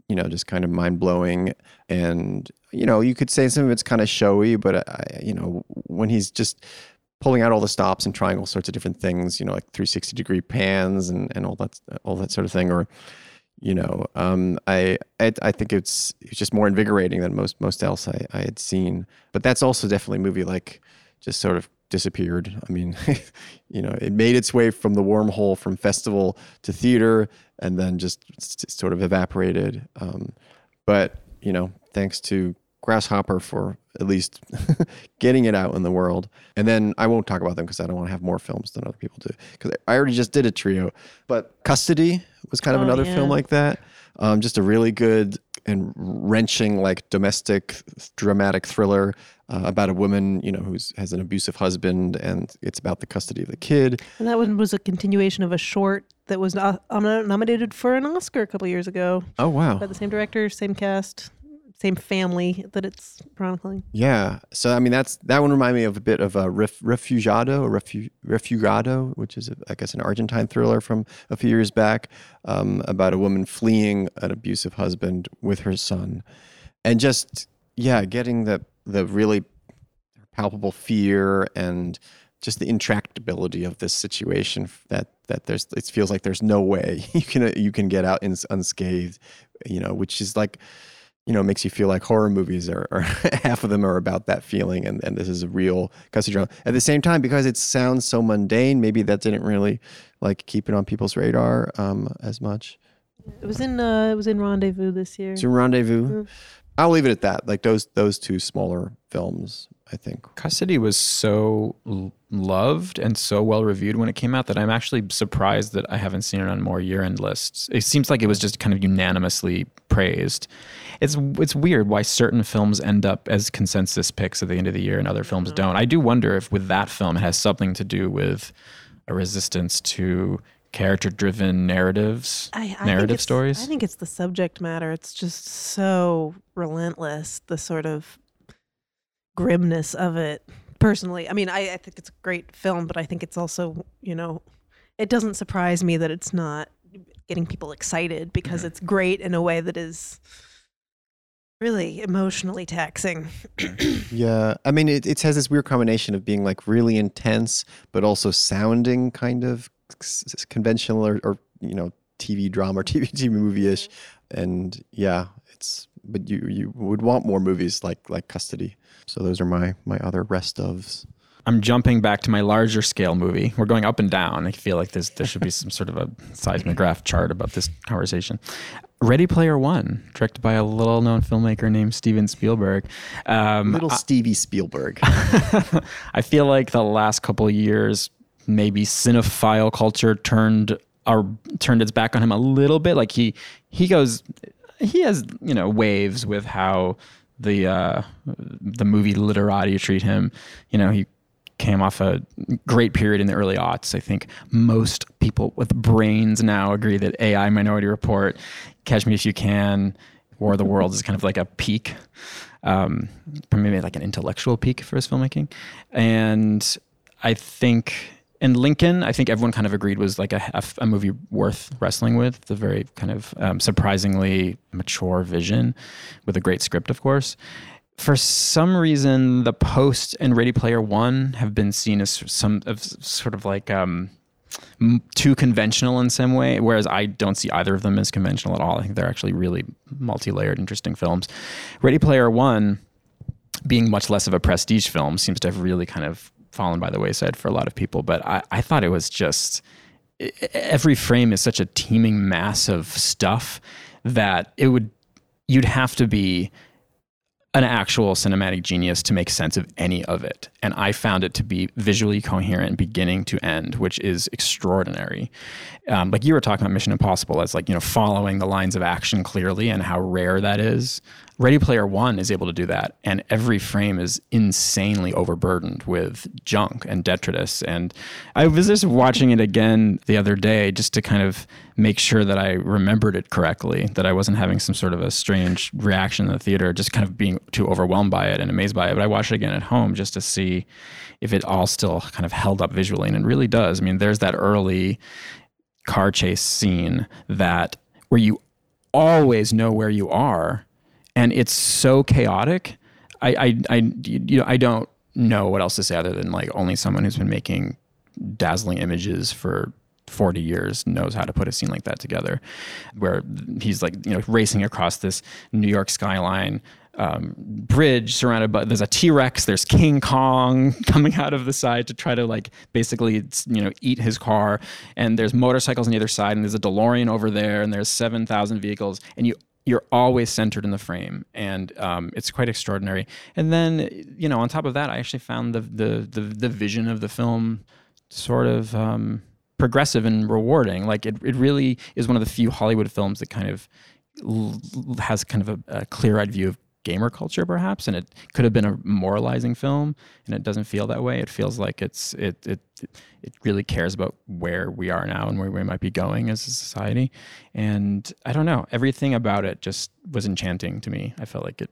B: you know, just kind of mind blowing. And you know, you could say some of it's kind of showy, but I, you know, when he's just pulling out all the stops and trying all sorts of different things, you know, like 360 degree pans and, and all that all that sort of thing, or you know, um, I, I I think it's it's just more invigorating than most most else I, I had seen. But that's also definitely a movie like just sort of disappeared. I mean, you know, it made its way from the wormhole from festival to theater, and then just sort of evaporated. Um, but you know, thanks to Grasshopper for at least getting it out in the world. And then I won't talk about them because I don't want to have more films than other people do. Because I already just did a trio. But Custody was kind of
D: Oh,
B: another
D: yeah.
B: film like that. Um, just a really good and wrenching, like domestic dramatic thriller uh, about a woman, you know, who has an abusive husband, and it's about the custody of the kid.
D: And that one was a continuation of a short that was nominated for an Oscar a couple years ago
B: Oh wow!
D: by the same director, same cast, same family that it's chronicling.
B: Yeah. So I mean, that's that one reminded me of a bit of a ref, Refugiado, or refu, Refugiado, which is I guess an Argentine thriller from a few years back um, about a woman fleeing an abusive husband with her son, and just yeah, getting the the really palpable fear and just the intractability of this situation that that there's it feels like there's no way you can you can get out unscathed you know which is like you know, makes you feel like horror movies are, are half of them are about that feeling, and, and this is a real custody drama. At the same time, because it sounds so mundane, maybe that didn't really like keep it on people's radar um, as much.
D: It was in uh, it was in Rendezvous this year.
B: So Rendezvous,
D: Mm.
B: I'll leave it at that. Like those those two smaller films, I think.
C: Custody was so l- loved and so well reviewed when it came out that I'm actually surprised that I haven't seen it on more year-end lists. It seems like it was just kind of unanimously praised. It's it's weird why certain films end up as consensus picks at the end of the year and other films mm-hmm. don't. I do wonder if with that film it has something to do with a resistance to character-driven narratives,
D: I, I
C: narrative stories.
D: I think it's the subject matter. It's just so relentless. The sort of grimness of it. Personally, I mean, I, I think it's a great film, but I think it's also, you know, it doesn't surprise me that it's not getting people excited because mm-hmm. it's great in a way that is really emotionally taxing.
B: Yeah, I mean, it, it has this weird combination of being like really intense, but also sounding kind of conventional or, or you know TV drama or TV TV movie ish, and yeah, but you you would want more movies like like Custody. So those are my my other rest ofs.
C: I'm jumping back to my larger scale movie. We're going up and down. I feel like there's, there should be some sort of a seismograph chart about this conversation. Ready Player One, directed by a little known filmmaker named Steven Spielberg. Um,
B: Little Stevie Spielberg.
C: I feel like the last couple of years, maybe cinephile culture turned or turned its back on him a little bit. Like he he goes, he has you know waves with how the uh, the movie literati treat him. You know he came off a great period in the early aughts. I think most people with brains now agree that AI Minority Report, Catch Me If You Can, War of the Worlds is kind of like a peak, um, maybe like an intellectual peak for his filmmaking. And I think in Lincoln, I think everyone kind of agreed was like a, a, a movie worth wrestling with. The very kind of um, surprisingly mature vision with a great script, of course for some reason, the Post and Ready Player One have been seen as some of sort of like um, too conventional in some way, whereas I don't see either of them as conventional at all. I think they're actually really multi-layered, interesting films. Ready Player One, being much less of a prestige film, seems to have really kind of fallen by the wayside for a lot of people. But I, I thought it was just every frame is such a teeming mass of stuff that it would you'd have to be an actual cinematic genius to make sense of any of it. And I found it to be visually coherent beginning to end, which is extraordinary. Um, like you were talking about Mission Impossible as like, you know, following the lines of action clearly and how rare that is. Ready Player One is able to do that. And every frame is insanely overburdened with junk and detritus. And I was just watching it again the other day just to kind of make sure that I remembered it correctly, that I wasn't having some sort of a strange reaction in the theater, just kind of being too overwhelmed by it and amazed by it. But I watched it again at home just to see if it all still kind of held up visually. And it really does. I mean, there's that early car chase scene that where you always know where you are and it's so chaotic. I, I, I, you know, I don't know what else to say other than like only someone who's been making dazzling images for 40 years knows how to put a scene like that together where he's like you know racing across this new york skyline um, bridge surrounded by there's a t-rex there's king kong coming out of the side to try to like basically you know eat his car and there's motorcycles on either side and there's a delorean over there and there's 7000 vehicles and you you're always centered in the frame and um, it's quite extraordinary and then you know on top of that i actually found the the the, the vision of the film sort of um, progressive and rewarding. Like it, it really is one of the few Hollywood films that kind of has kind of a, a clear-eyed view of gamer culture, perhaps. And it could have been a moralizing film, and it doesn't feel that way. It feels like it's it it it really cares about where we are now and where we might be going as a society. And I don't know, everything about it just was enchanting to me. I felt like it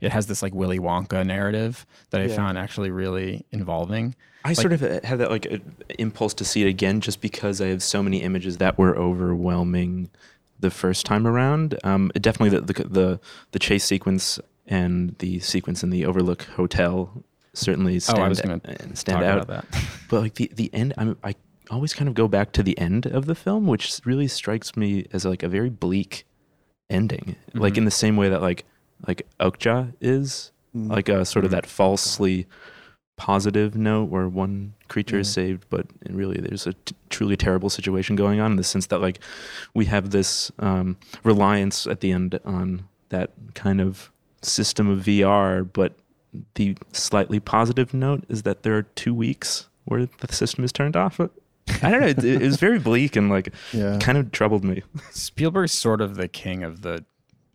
C: it has this like Willy Wonka narrative that I
E: Yeah.
C: found actually really involving.
E: I sort of uh, had that like uh, impulse to see it again, just because I have so many images that were overwhelming the first time around. Um, definitely the, the the the chase sequence and the sequence in the Overlook Hotel certainly stand,
C: Oh, I was gonna
E: stand
C: Talk
E: out.
C: about that.
E: But like the the end, I'm, I always kind of go back to the end of the film, which really strikes me as like a very bleak ending. Like
C: Mhm.
E: in the same way that like like Okja is, like a sort of that falsely positive note where one creature is
B: Yeah.
E: saved, but really there's a t- truly terrible situation going on in the sense that like we have this um, reliance at the end on that kind of system of VR, but the slightly positive note is that there are two weeks where the system is turned off. I don't know. It, it was very bleak and like
B: Yeah.
E: kind of troubled me.
C: Spielberg's sort of the king of the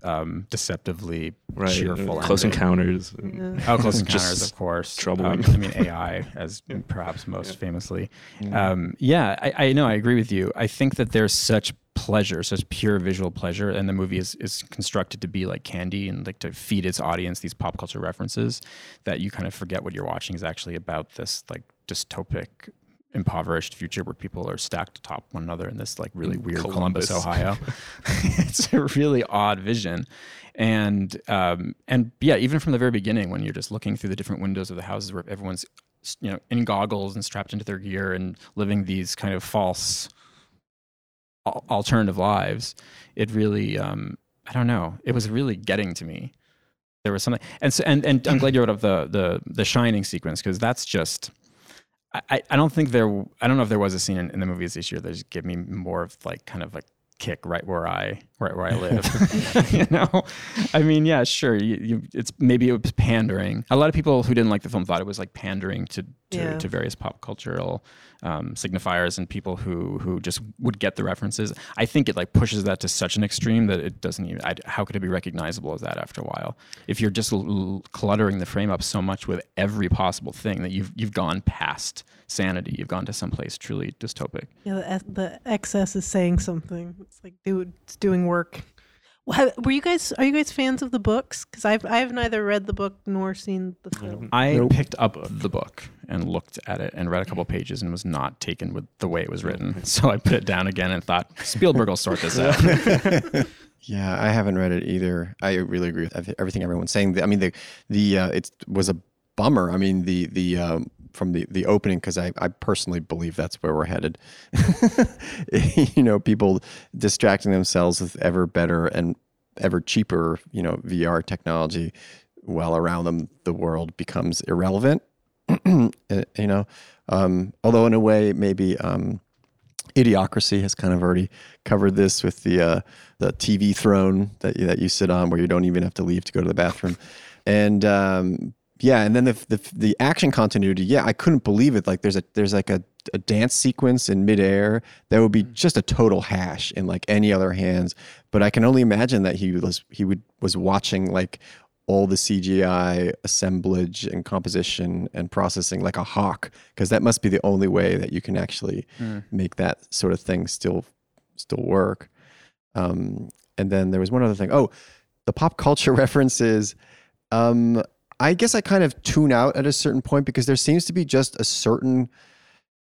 C: um, deceptively
E: Right.
C: cheerful.
E: Close
C: ending.
E: encounters.
D: Yeah.
C: Oh, Close Encounters, of course.
E: troubling.
C: Um, I mean, AI, as perhaps most
E: Yeah.
C: famously. Um, yeah, I, I know. I agree with you. I think that there's such pleasure, such pure visual pleasure, and the movie is, is constructed to be like candy and like to feed its audience these pop culture references that you kind of forget what you're watching is actually about this like dystopic impoverished future where people are stacked atop one another in this like really weird Columbus,
E: Columbus.
C: Ohio. it's a really odd vision. And um, and yeah, even from the very beginning, when you're just looking through the different windows of the houses where everyone's you know in goggles and strapped into their gear and living these kind of false alternative lives, it really um, I don't know. It was really getting to me. There was something, and so, and and I'm glad you wrote up the the the shining sequence because that's just. I- I, don't think there I don't know if there was a scene in, in the movies this year that just gave me more of like kind of like kick right where I right where I live. you know, I mean, yeah, sure. You, you, it's maybe it was pandering. A lot of people who didn't like the film thought it was like pandering to to,
D: Yeah.
C: to various pop cultural um, signifiers and people who who just would get the references. I think it like pushes that to such an extreme that it doesn't even. I, how could it be recognizable as that after a while? If you're just l- l- cluttering the frame up so much with every possible thing that you've you've gone past sanity, you've gone to someplace truly dystopic.
D: Yeah, the, the excess is saying something. It's like, dude, it's doing work. Well, Were you guys? Are you guys fans of the books? Because I've I've neither read the book nor seen the film.
C: I
B: Nope.
C: picked up the book and looked at it and read a couple pages and was not taken with the way it was written. So I put it down again and thought Spielberg will sort this out.
B: Yeah, I haven't read it either. I really agree with everything everyone's saying. I mean, the the uh, it was a bummer. I mean, the the um, from the the opening because I I personally believe that's where we're headed. you know, people distracting themselves with ever better and ever cheaper, you know, VR technology, while around them the world becomes irrelevant. Uh, you know, um, although in a way maybe. Um, Idiocracy has kind of already covered this with the uh, the TV throne that you, that you sit on, where you don't even have to leave to go to the bathroom, and um, yeah, and then the, the the action continuity. Yeah, I couldn't believe it. Like there's a there's like a, a dance sequence in midair that would be just a total hash in like any other hands. But I can only imagine that he was he would was watching like all the CGI assemblage and composition and processing like a hawk because that must be the only way that you can actually make that sort of thing still still work. Um, and then there was one other thing. Oh, the pop culture references. Um, I guess I kind of tune out at a certain point because there seems to be just a certain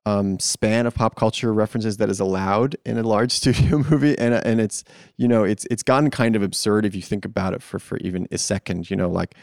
B: um, span of pop culture references that is allowed in a large studio movie, and and it's you know it's it's gotten kind of absurd if you think about it for for even a second. You know, like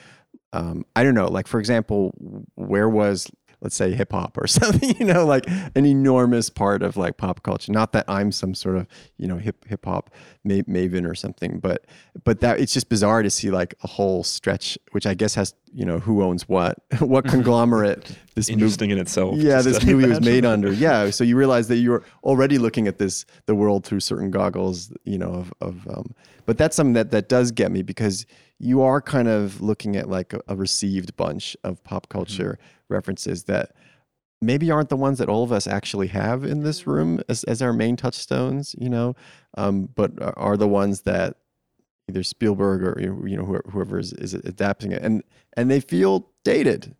B: um, I don't know, like for example, where was let's say hip hop or something? You know, like an enormous part of like pop culture. Not that I'm some sort of you know hip hip hop ma- maven or something, but but that it's just bizarre to see like a whole stretch, which I guess has you know who owns what, what conglomerate this movie
E: Interesting in itself.
B: yeah, this movie was made under. Yeah, so you realize that you're already looking at this the world through certain goggles, you know, of, of um, but that's something that that does get me because you are kind of looking at like a, a received bunch of pop mm-hmm. culture references that maybe aren't the ones that all of us actually have in this mm-hmm. room as, as our main touchstones, you know, um, but are- the ones that either Spielberg or you know whoever, whoever is, is adapting it, and and they feel dated.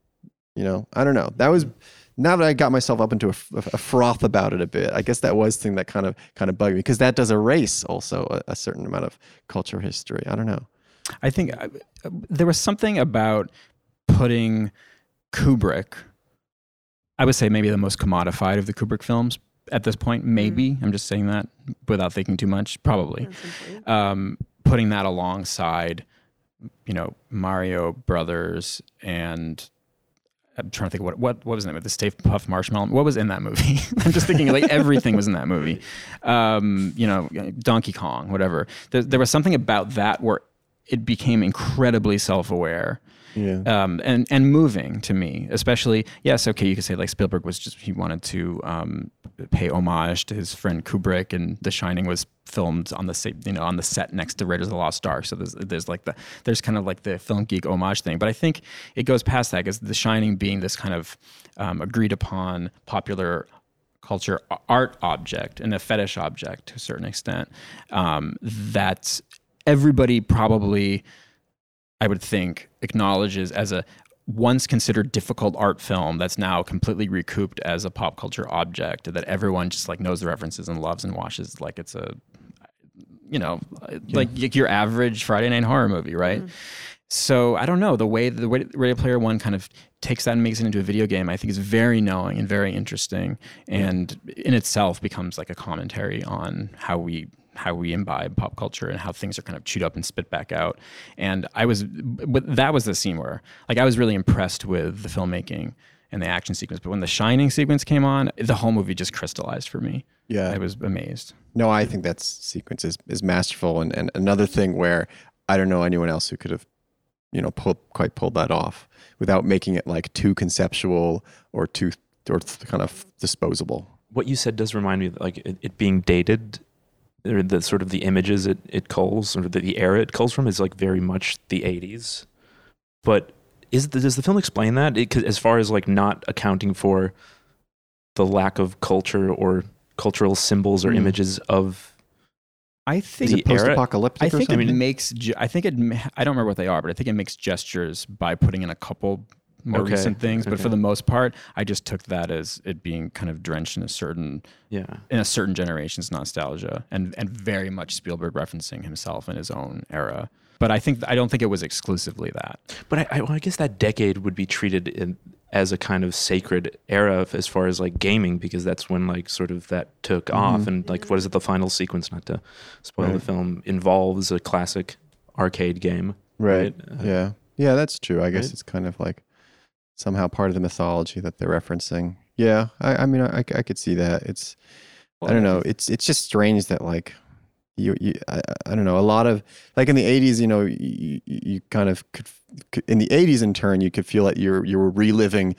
B: You know, I don't know. That was mm-hmm. now that I got myself up into a, a froth about it a bit. I guess that was the thing that kind of kind of bugged me because that does erase also a, a certain amount of culture history. I don't know.
C: I think uh, there was something about putting Kubrick, I would say maybe the most commodified of the Kubrick films at this point. Maybe I'm just saying that without thinking too much. Probably um, putting that alongside, you know, Mario Brothers and. I'm trying to think of what what what was in it? The Stay Puft Marshmallow. What was in that movie? I'm just thinking like everything was in that movie. Um, you know, Donkey Kong, whatever. There, there was something about that where it became incredibly self-aware
B: Yeah.
C: um, and and moving to me, especially yes, okay, you could say like Spielberg was just he wanted to um, pay homage to his friend Kubrick, and The Shining was filmed on the same you know on the set next to Raiders of the Lost Ark, so there's there's like the there's kind of like the film geek homage thing, but I think it goes past that because The Shining being this kind of um, agreed upon popular culture art object and a fetish object to a certain extent um, that everybody probably I would think acknowledges as a once considered difficult art film that's now completely recouped as a pop culture object that everyone just like knows the references and loves and watches like it's a you know like your average Friday night horror movie, right? Mm-hmm. So I don't know the way the way Ready Player One kind of takes that and makes it into a video game. I think is very knowing and very interesting, and in itself becomes like a commentary on how we how we imbibe pop culture and how things are kind of chewed up and spit back out. And I was, but that was the scene where like I was really impressed with the filmmaking and the action sequence. But when the Shining sequence came on, the whole movie just crystallized for me.
B: Yeah.
C: I was amazed.
B: No, I think that sequence is, is masterful. And, and another thing where I don't know anyone else who could have, you know, pulled, quite pulled that off without making it like too conceptual or too or kind of disposable.
E: What you said does remind me of like it, it being dated, or the sort of the images it, it culls, or the, the era it culls from is like very much the 80s. But is the, does the film explain that? It, 'cause as far as like not accounting for the lack of culture or cultural symbols or
B: Hmm.
E: images of
C: I think
E: The
B: Post-apocalyptic
C: I
B: or
C: think
B: something?
C: it makes. I think it. I don't remember what they are, but I think it makes gestures by putting in a couple more
E: Okay,
C: recent things. But for the most part, I just took that as it being kind of drenched in a certain
E: yeah.
C: in a certain generation's nostalgia, and and very much Spielberg referencing himself in his own era. But I think I don't think it was exclusively that.
E: But I, I, well, I guess that decade would be treated in, as a kind of sacred era as far as like gaming, because that's when like sort of that took off. And like, what is it? The final sequence, not to spoil the film, involves a classic arcade game.
B: Right.
E: Uh,
B: yeah. Yeah, that's true. I guess
E: right?
B: it's kind of like somehow part of the mythology that they're referencing. Yeah. I, I mean, I, I could see that. It's, I don't know. It's, it's just strange that like, you, you I, I don't know. A lot of like in the '80s, you know, you, you, you kind of could, could in the '80s in turn, you could feel like you're you were reliving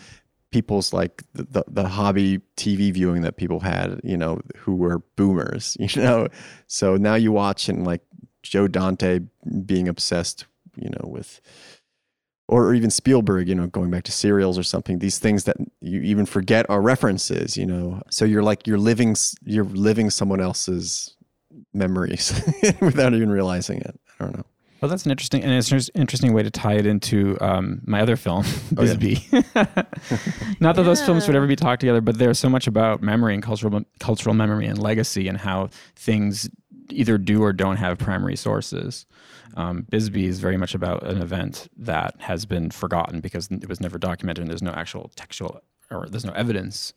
B: people's like the, the, the hobby TV viewing that people had, you know, who were boomers, you know. So now you watch and like Joe Dante being obsessed, you know, with or even Spielberg, you know, going back to serials or something, these things that you even forget are references, you know. So you're like you're living you're living someone else's memories without even realizing it. I don't know.
C: Well, that's an interesting and it's an interesting way to tie it into um, my other film,
B: Oh, yeah.
C: Bisbee. Not that those films would ever be talked together, but there's so much about memory and cultural cultural memory and legacy and how things either do or don't have primary sources. Um, Bisbee is very much about an event that has been forgotten because it was never documented and there's no actual textual or there's no evidence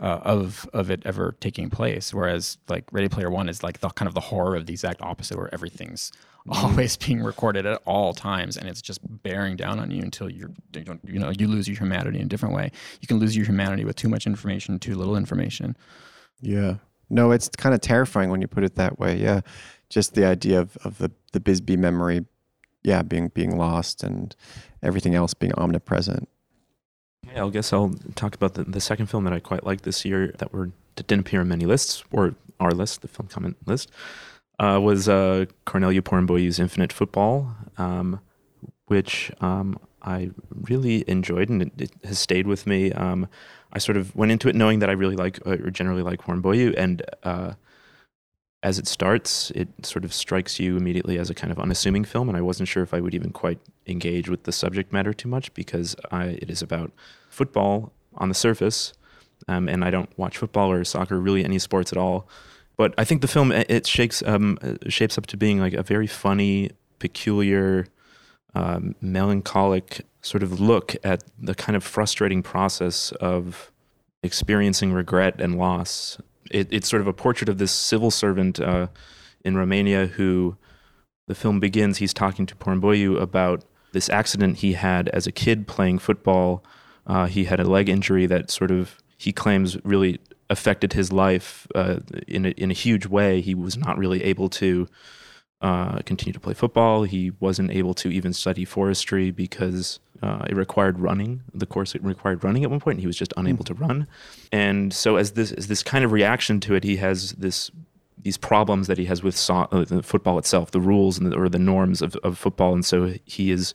C: uh, of of it ever taking place. Whereas like Ready Player One is like the kind of the horror of the exact opposite, where everything's always being recorded at all times, and it's just bearing down on you until you're you don't you know you lose your humanity in a different way. You can lose your humanity with too much information, too little information.
B: Yeah. No, it's kind of terrifying when you put it that way. Yeah. Just the idea of, of the, the Bisbee memory, yeah, being being lost and everything else being omnipresent.
E: Yeah, I guess I'll talk about the, the second film that I quite liked this year that were that didn't appear on many lists or our list, the film comment list, uh, was uh, Corneliu Porumboiu's Infinite Football, um, which um, I really enjoyed and it, it has stayed with me. Um, I sort of went into it knowing that I really like uh, or generally like Porumboiu, and uh, as it starts, it sort of strikes you immediately as a kind of unassuming film, and I wasn't sure if I would even quite engage with the subject matter too much because I, it is about football on the surface, um, and I don't watch football or soccer, really any sports at all. But I think the film it it shakes um, uh, shapes up to being like a very funny, peculiar, um, melancholic sort of look at the kind of frustrating process of experiencing regret and loss. It, it's sort of a portrait of this civil servant uh, in Romania who the film begins. He's talking to Porumboiu about this accident he had as a kid playing football. Uh, he had a leg injury that sort of he claims really affected his life uh, in a, in a huge way. He was not really able to uh, continue to play football. He wasn't able to even study forestry because uh, it required running. The course it required running at one point, and he was just unable to run. And so, as this as this kind of reaction to it, he has this these problems that he has with so- uh, the football itself, the rules and the, or the norms of, of football, and so he is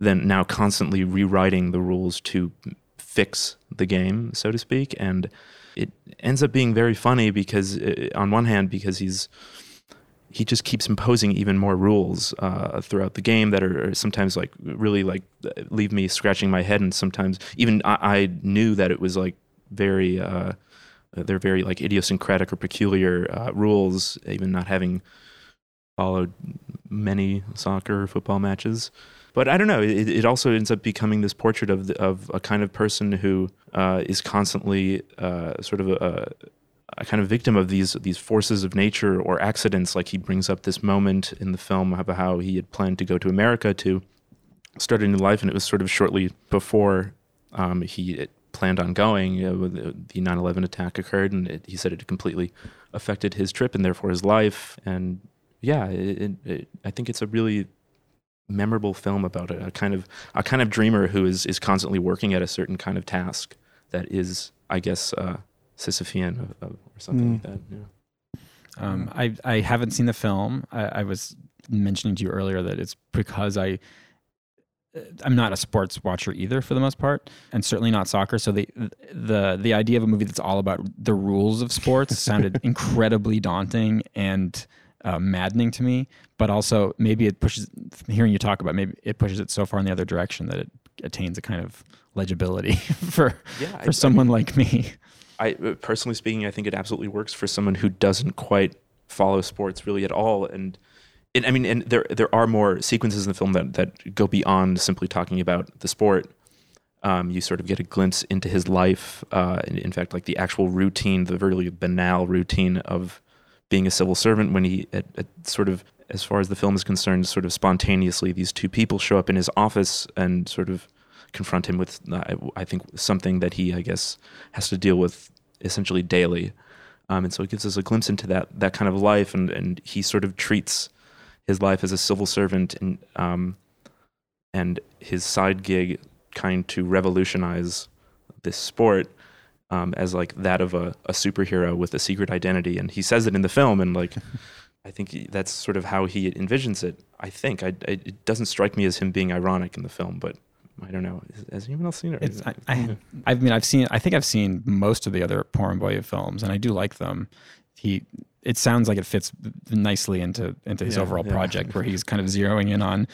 E: then now constantly rewriting the rules to fix the game, so to speak, and it ends up being very funny because, uh, on one hand, because he's he just keeps imposing even more rules uh, throughout the game that are, sometimes like really like leave me scratching my head, and sometimes even I, I knew that it was like very uh, they're very like idiosyncratic or peculiar uh, rules, even not having followed many soccer or football matches. But I don't know. It, it also ends up becoming this portrait of the, of a kind of person who uh, is constantly uh, sort of a kind of victim of these these forces of nature or accidents. Like he brings up this moment in the film about how he had planned to go to America to start a new life, and it was sort of shortly before um, he planned on going. You know, the 9/11 attack occurred, and it, he said it completely affected his trip and therefore his life. And yeah, it, it, I think it's a really memorable film about a, a, kind of a kind of dreamer who is is constantly working at a certain kind of task that is, I guess, uh, Sisyphean or, or something mm. like that. Yeah.
C: Um, I I haven't seen the film. I, I, was mentioning to you earlier that it's because I uh, I'm not a sports watcher either for the most part, and certainly not soccer. So the the the idea of a movie that's all about the rules of sports sounded incredibly daunting and uh, maddening to me. But also maybe it pushes hearing you talk about maybe it pushes it so far in the other direction that it attains a kind of legibility for yeah, for I, someone I mean, like me.
E: I personally speaking, I think it absolutely works for someone who doesn't quite follow sports really at all. And, I mean, and there there are more sequences in the film that that go beyond simply talking about the sport. Um, you sort of get a glimpse into his life. Uh, in, in, fact, like the actual routine, the really banal routine of being a civil servant. When he, at, at sort of, as far as the film is concerned, sort of spontaneously, these two people show up in his office and sort of confront him with, uh, I think, something that he, I guess, has to deal with essentially daily. Um, and so it gives us a glimpse into that that kind of life, and and he sort of treats his life as a civil servant and um, and his side gig kind to revolutionize this sport um, as like that of a, a superhero with a secret identity, and he says it in the film, and like. I think that's sort of how he envisions it. I think I, I, it doesn't strike me as him being ironic in the film, but I don't know. Has anyone else seen it?
C: It's, I, I, I mean, I've seen. I think I've seen most of the other Porumboiu films, and I do like them. He. It sounds like it fits nicely into into his yeah, overall yeah. project, where he's kind of zeroing in on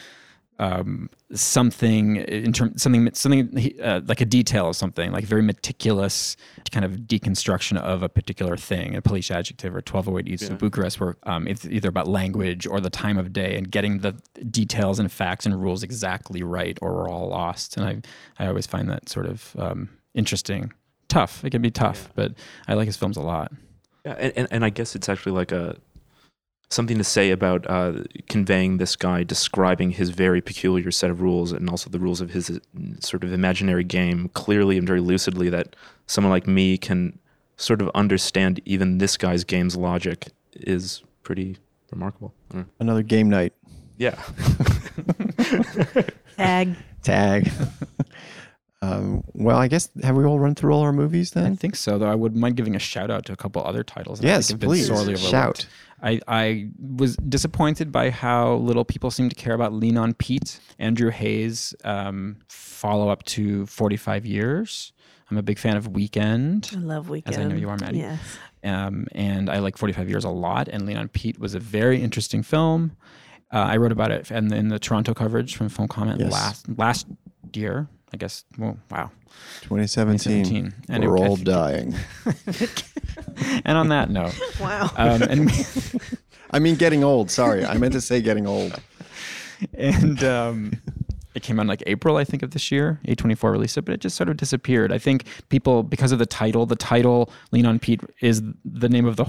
C: um, something in terms something something uh, like a detail of something like very meticulous kind of deconstruction of a particular thing a police adjective or 1208 east yeah. of bucharest where um, it's either about language or the time of day and getting the details and facts and rules exactly right or we're all lost and i i always find that sort of um, interesting tough it can be tough yeah. but i like his films a lot
E: yeah and, and, and i guess it's actually like a something to say about uh, conveying this guy, describing his very peculiar set of rules and also the rules of his sort of imaginary game clearly and very lucidly that someone like me can sort of understand even this guy's game's logic is pretty remarkable.
B: Another game night.
E: Yeah.
D: Tag.
B: Tag. Um, well, I guess have we all run through all our movies then?
C: I think so. Though I would mind giving a shout out to a couple other titles.
B: Yes, please. Shout.
C: I, I was disappointed by how little people seem to care about Lean on Pete, Andrew Haigh's um, follow up to 45 Years. I'm a big fan of Weekend.
D: I love Weekend.
C: As I know you are, Maddie.
D: Yes.
C: Um, and I like 45 Years a lot. And Lean on Pete was a very interesting film. Uh, I wrote about it in, in the Toronto coverage from Film Comment yes. last last year. I guess. Well, wow.
B: 2017. 2017. And We're it, all dying.
C: and on that note,
D: wow. Um,
B: and I mean, getting old. Sorry, I meant to say getting old.
C: And um, it came out in like April, I think, of this year. A24 released it, but it just sort of disappeared. I think people, because of the title, the title "Lean on Pete" is the name of the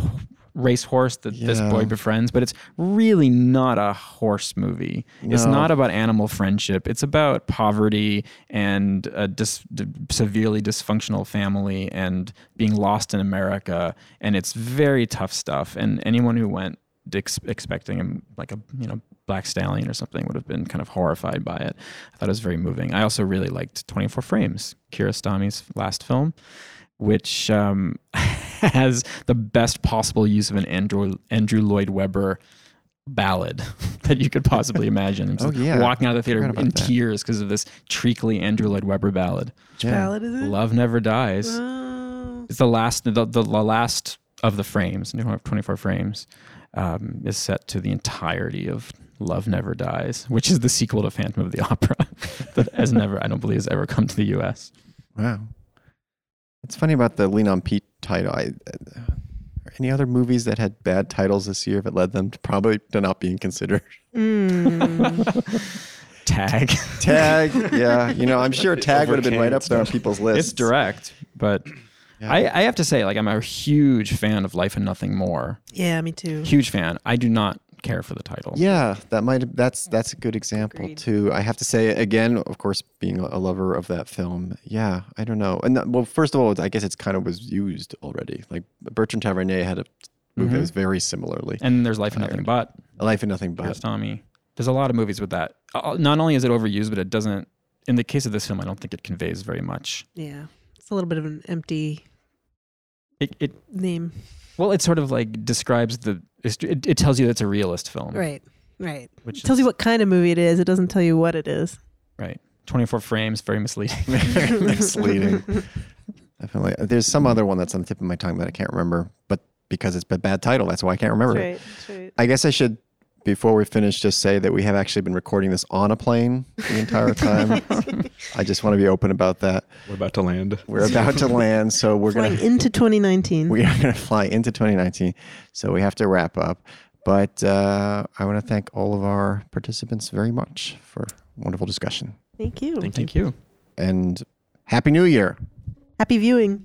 C: racehorse that yeah. this boy befriends, but it's really not a horse movie. No. It's not about animal friendship. It's about poverty and a dis- severely dysfunctional family and being lost in America. And it's very tough stuff. And anyone who went ex- expecting him like a you know black stallion or something would have been kind of horrified by it. I thought it was very moving. I also really liked 24 Frames, Kiarostami's last film, which um, has the best possible use of an Andrew Andrew Lloyd Webber ballad that you could possibly imagine.
B: Oh, yeah.
C: walking out of the theater in
B: that.
C: tears because of this treacly Andrew Lloyd Webber ballad.
B: Yeah.
D: Ballad is it?
C: Love never dies.
D: Oh.
C: It's the last, the, the, the last of the frames, 24 frames, um, is set to the entirety of Love Never Dies, which is the sequel to Phantom of the Opera that has never, I don't believe, has ever come to the U.S.
B: Wow. It's funny about the Lean on Pete title. I, uh, any other movies that had bad titles this year that led them to probably to not being considered?
D: Mm.
C: Tag.
B: Tag, yeah. You know, I'm sure Tag would have been right up there on people's list.
C: it's direct, but
B: Yeah.
C: I, I have to say, like, I'm a huge fan of Life and Nothing More.
D: yeah, me too.
C: Huge fan. I do not care for the title.
B: Yeah, that might that's that's a good example
D: Agreed.
B: too. I have to say again, of course, being a lover of that film, yeah, I don't know. And that, well, first of all, I guess it's kind of was used already. Like Bertrand Tavernier had a movie that
C: Mhm.
B: was very similarly.
C: And there's Life and Nothing But.
B: A Life and Nothing But.
C: Tommy. There's a lot of movies with that. Not only is it overused, but it doesn't. In the case of this film, I don't think it conveys very much.
D: Yeah, it's a little bit of an empty
C: It, it
D: name.
C: well, it sort of like describes the. It, it tells you that it's a realist film,
D: Right, right.
C: Which
D: It tells you what kind of movie it is. It doesn't tell you what it is.
C: right. 24 frames, very misleading.
B: Very misleading. Definitely. There's some other one that's on the tip of my tongue that I can't remember, but because it's a bad title, that's why I can't remember
D: That's
B: it.
D: That's right.
B: I guess I should, before we finish, just say that we have actually been recording this on a plane the entire time. I just want to be open about that.
E: We're about to land.
B: We're about to land, so we're gonna fly
D: into 2019.
B: we are gonna fly into 2019, so we have to wrap up. But uh, I want to thank all of our participants very much for wonderful discussion,
D: Thank you.
C: Thank you.
B: and happy New Year.
D: Happy viewing.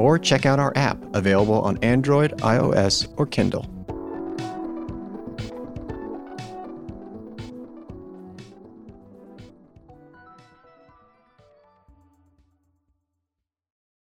B: or check out our app available on Android, iOS, or Kindle.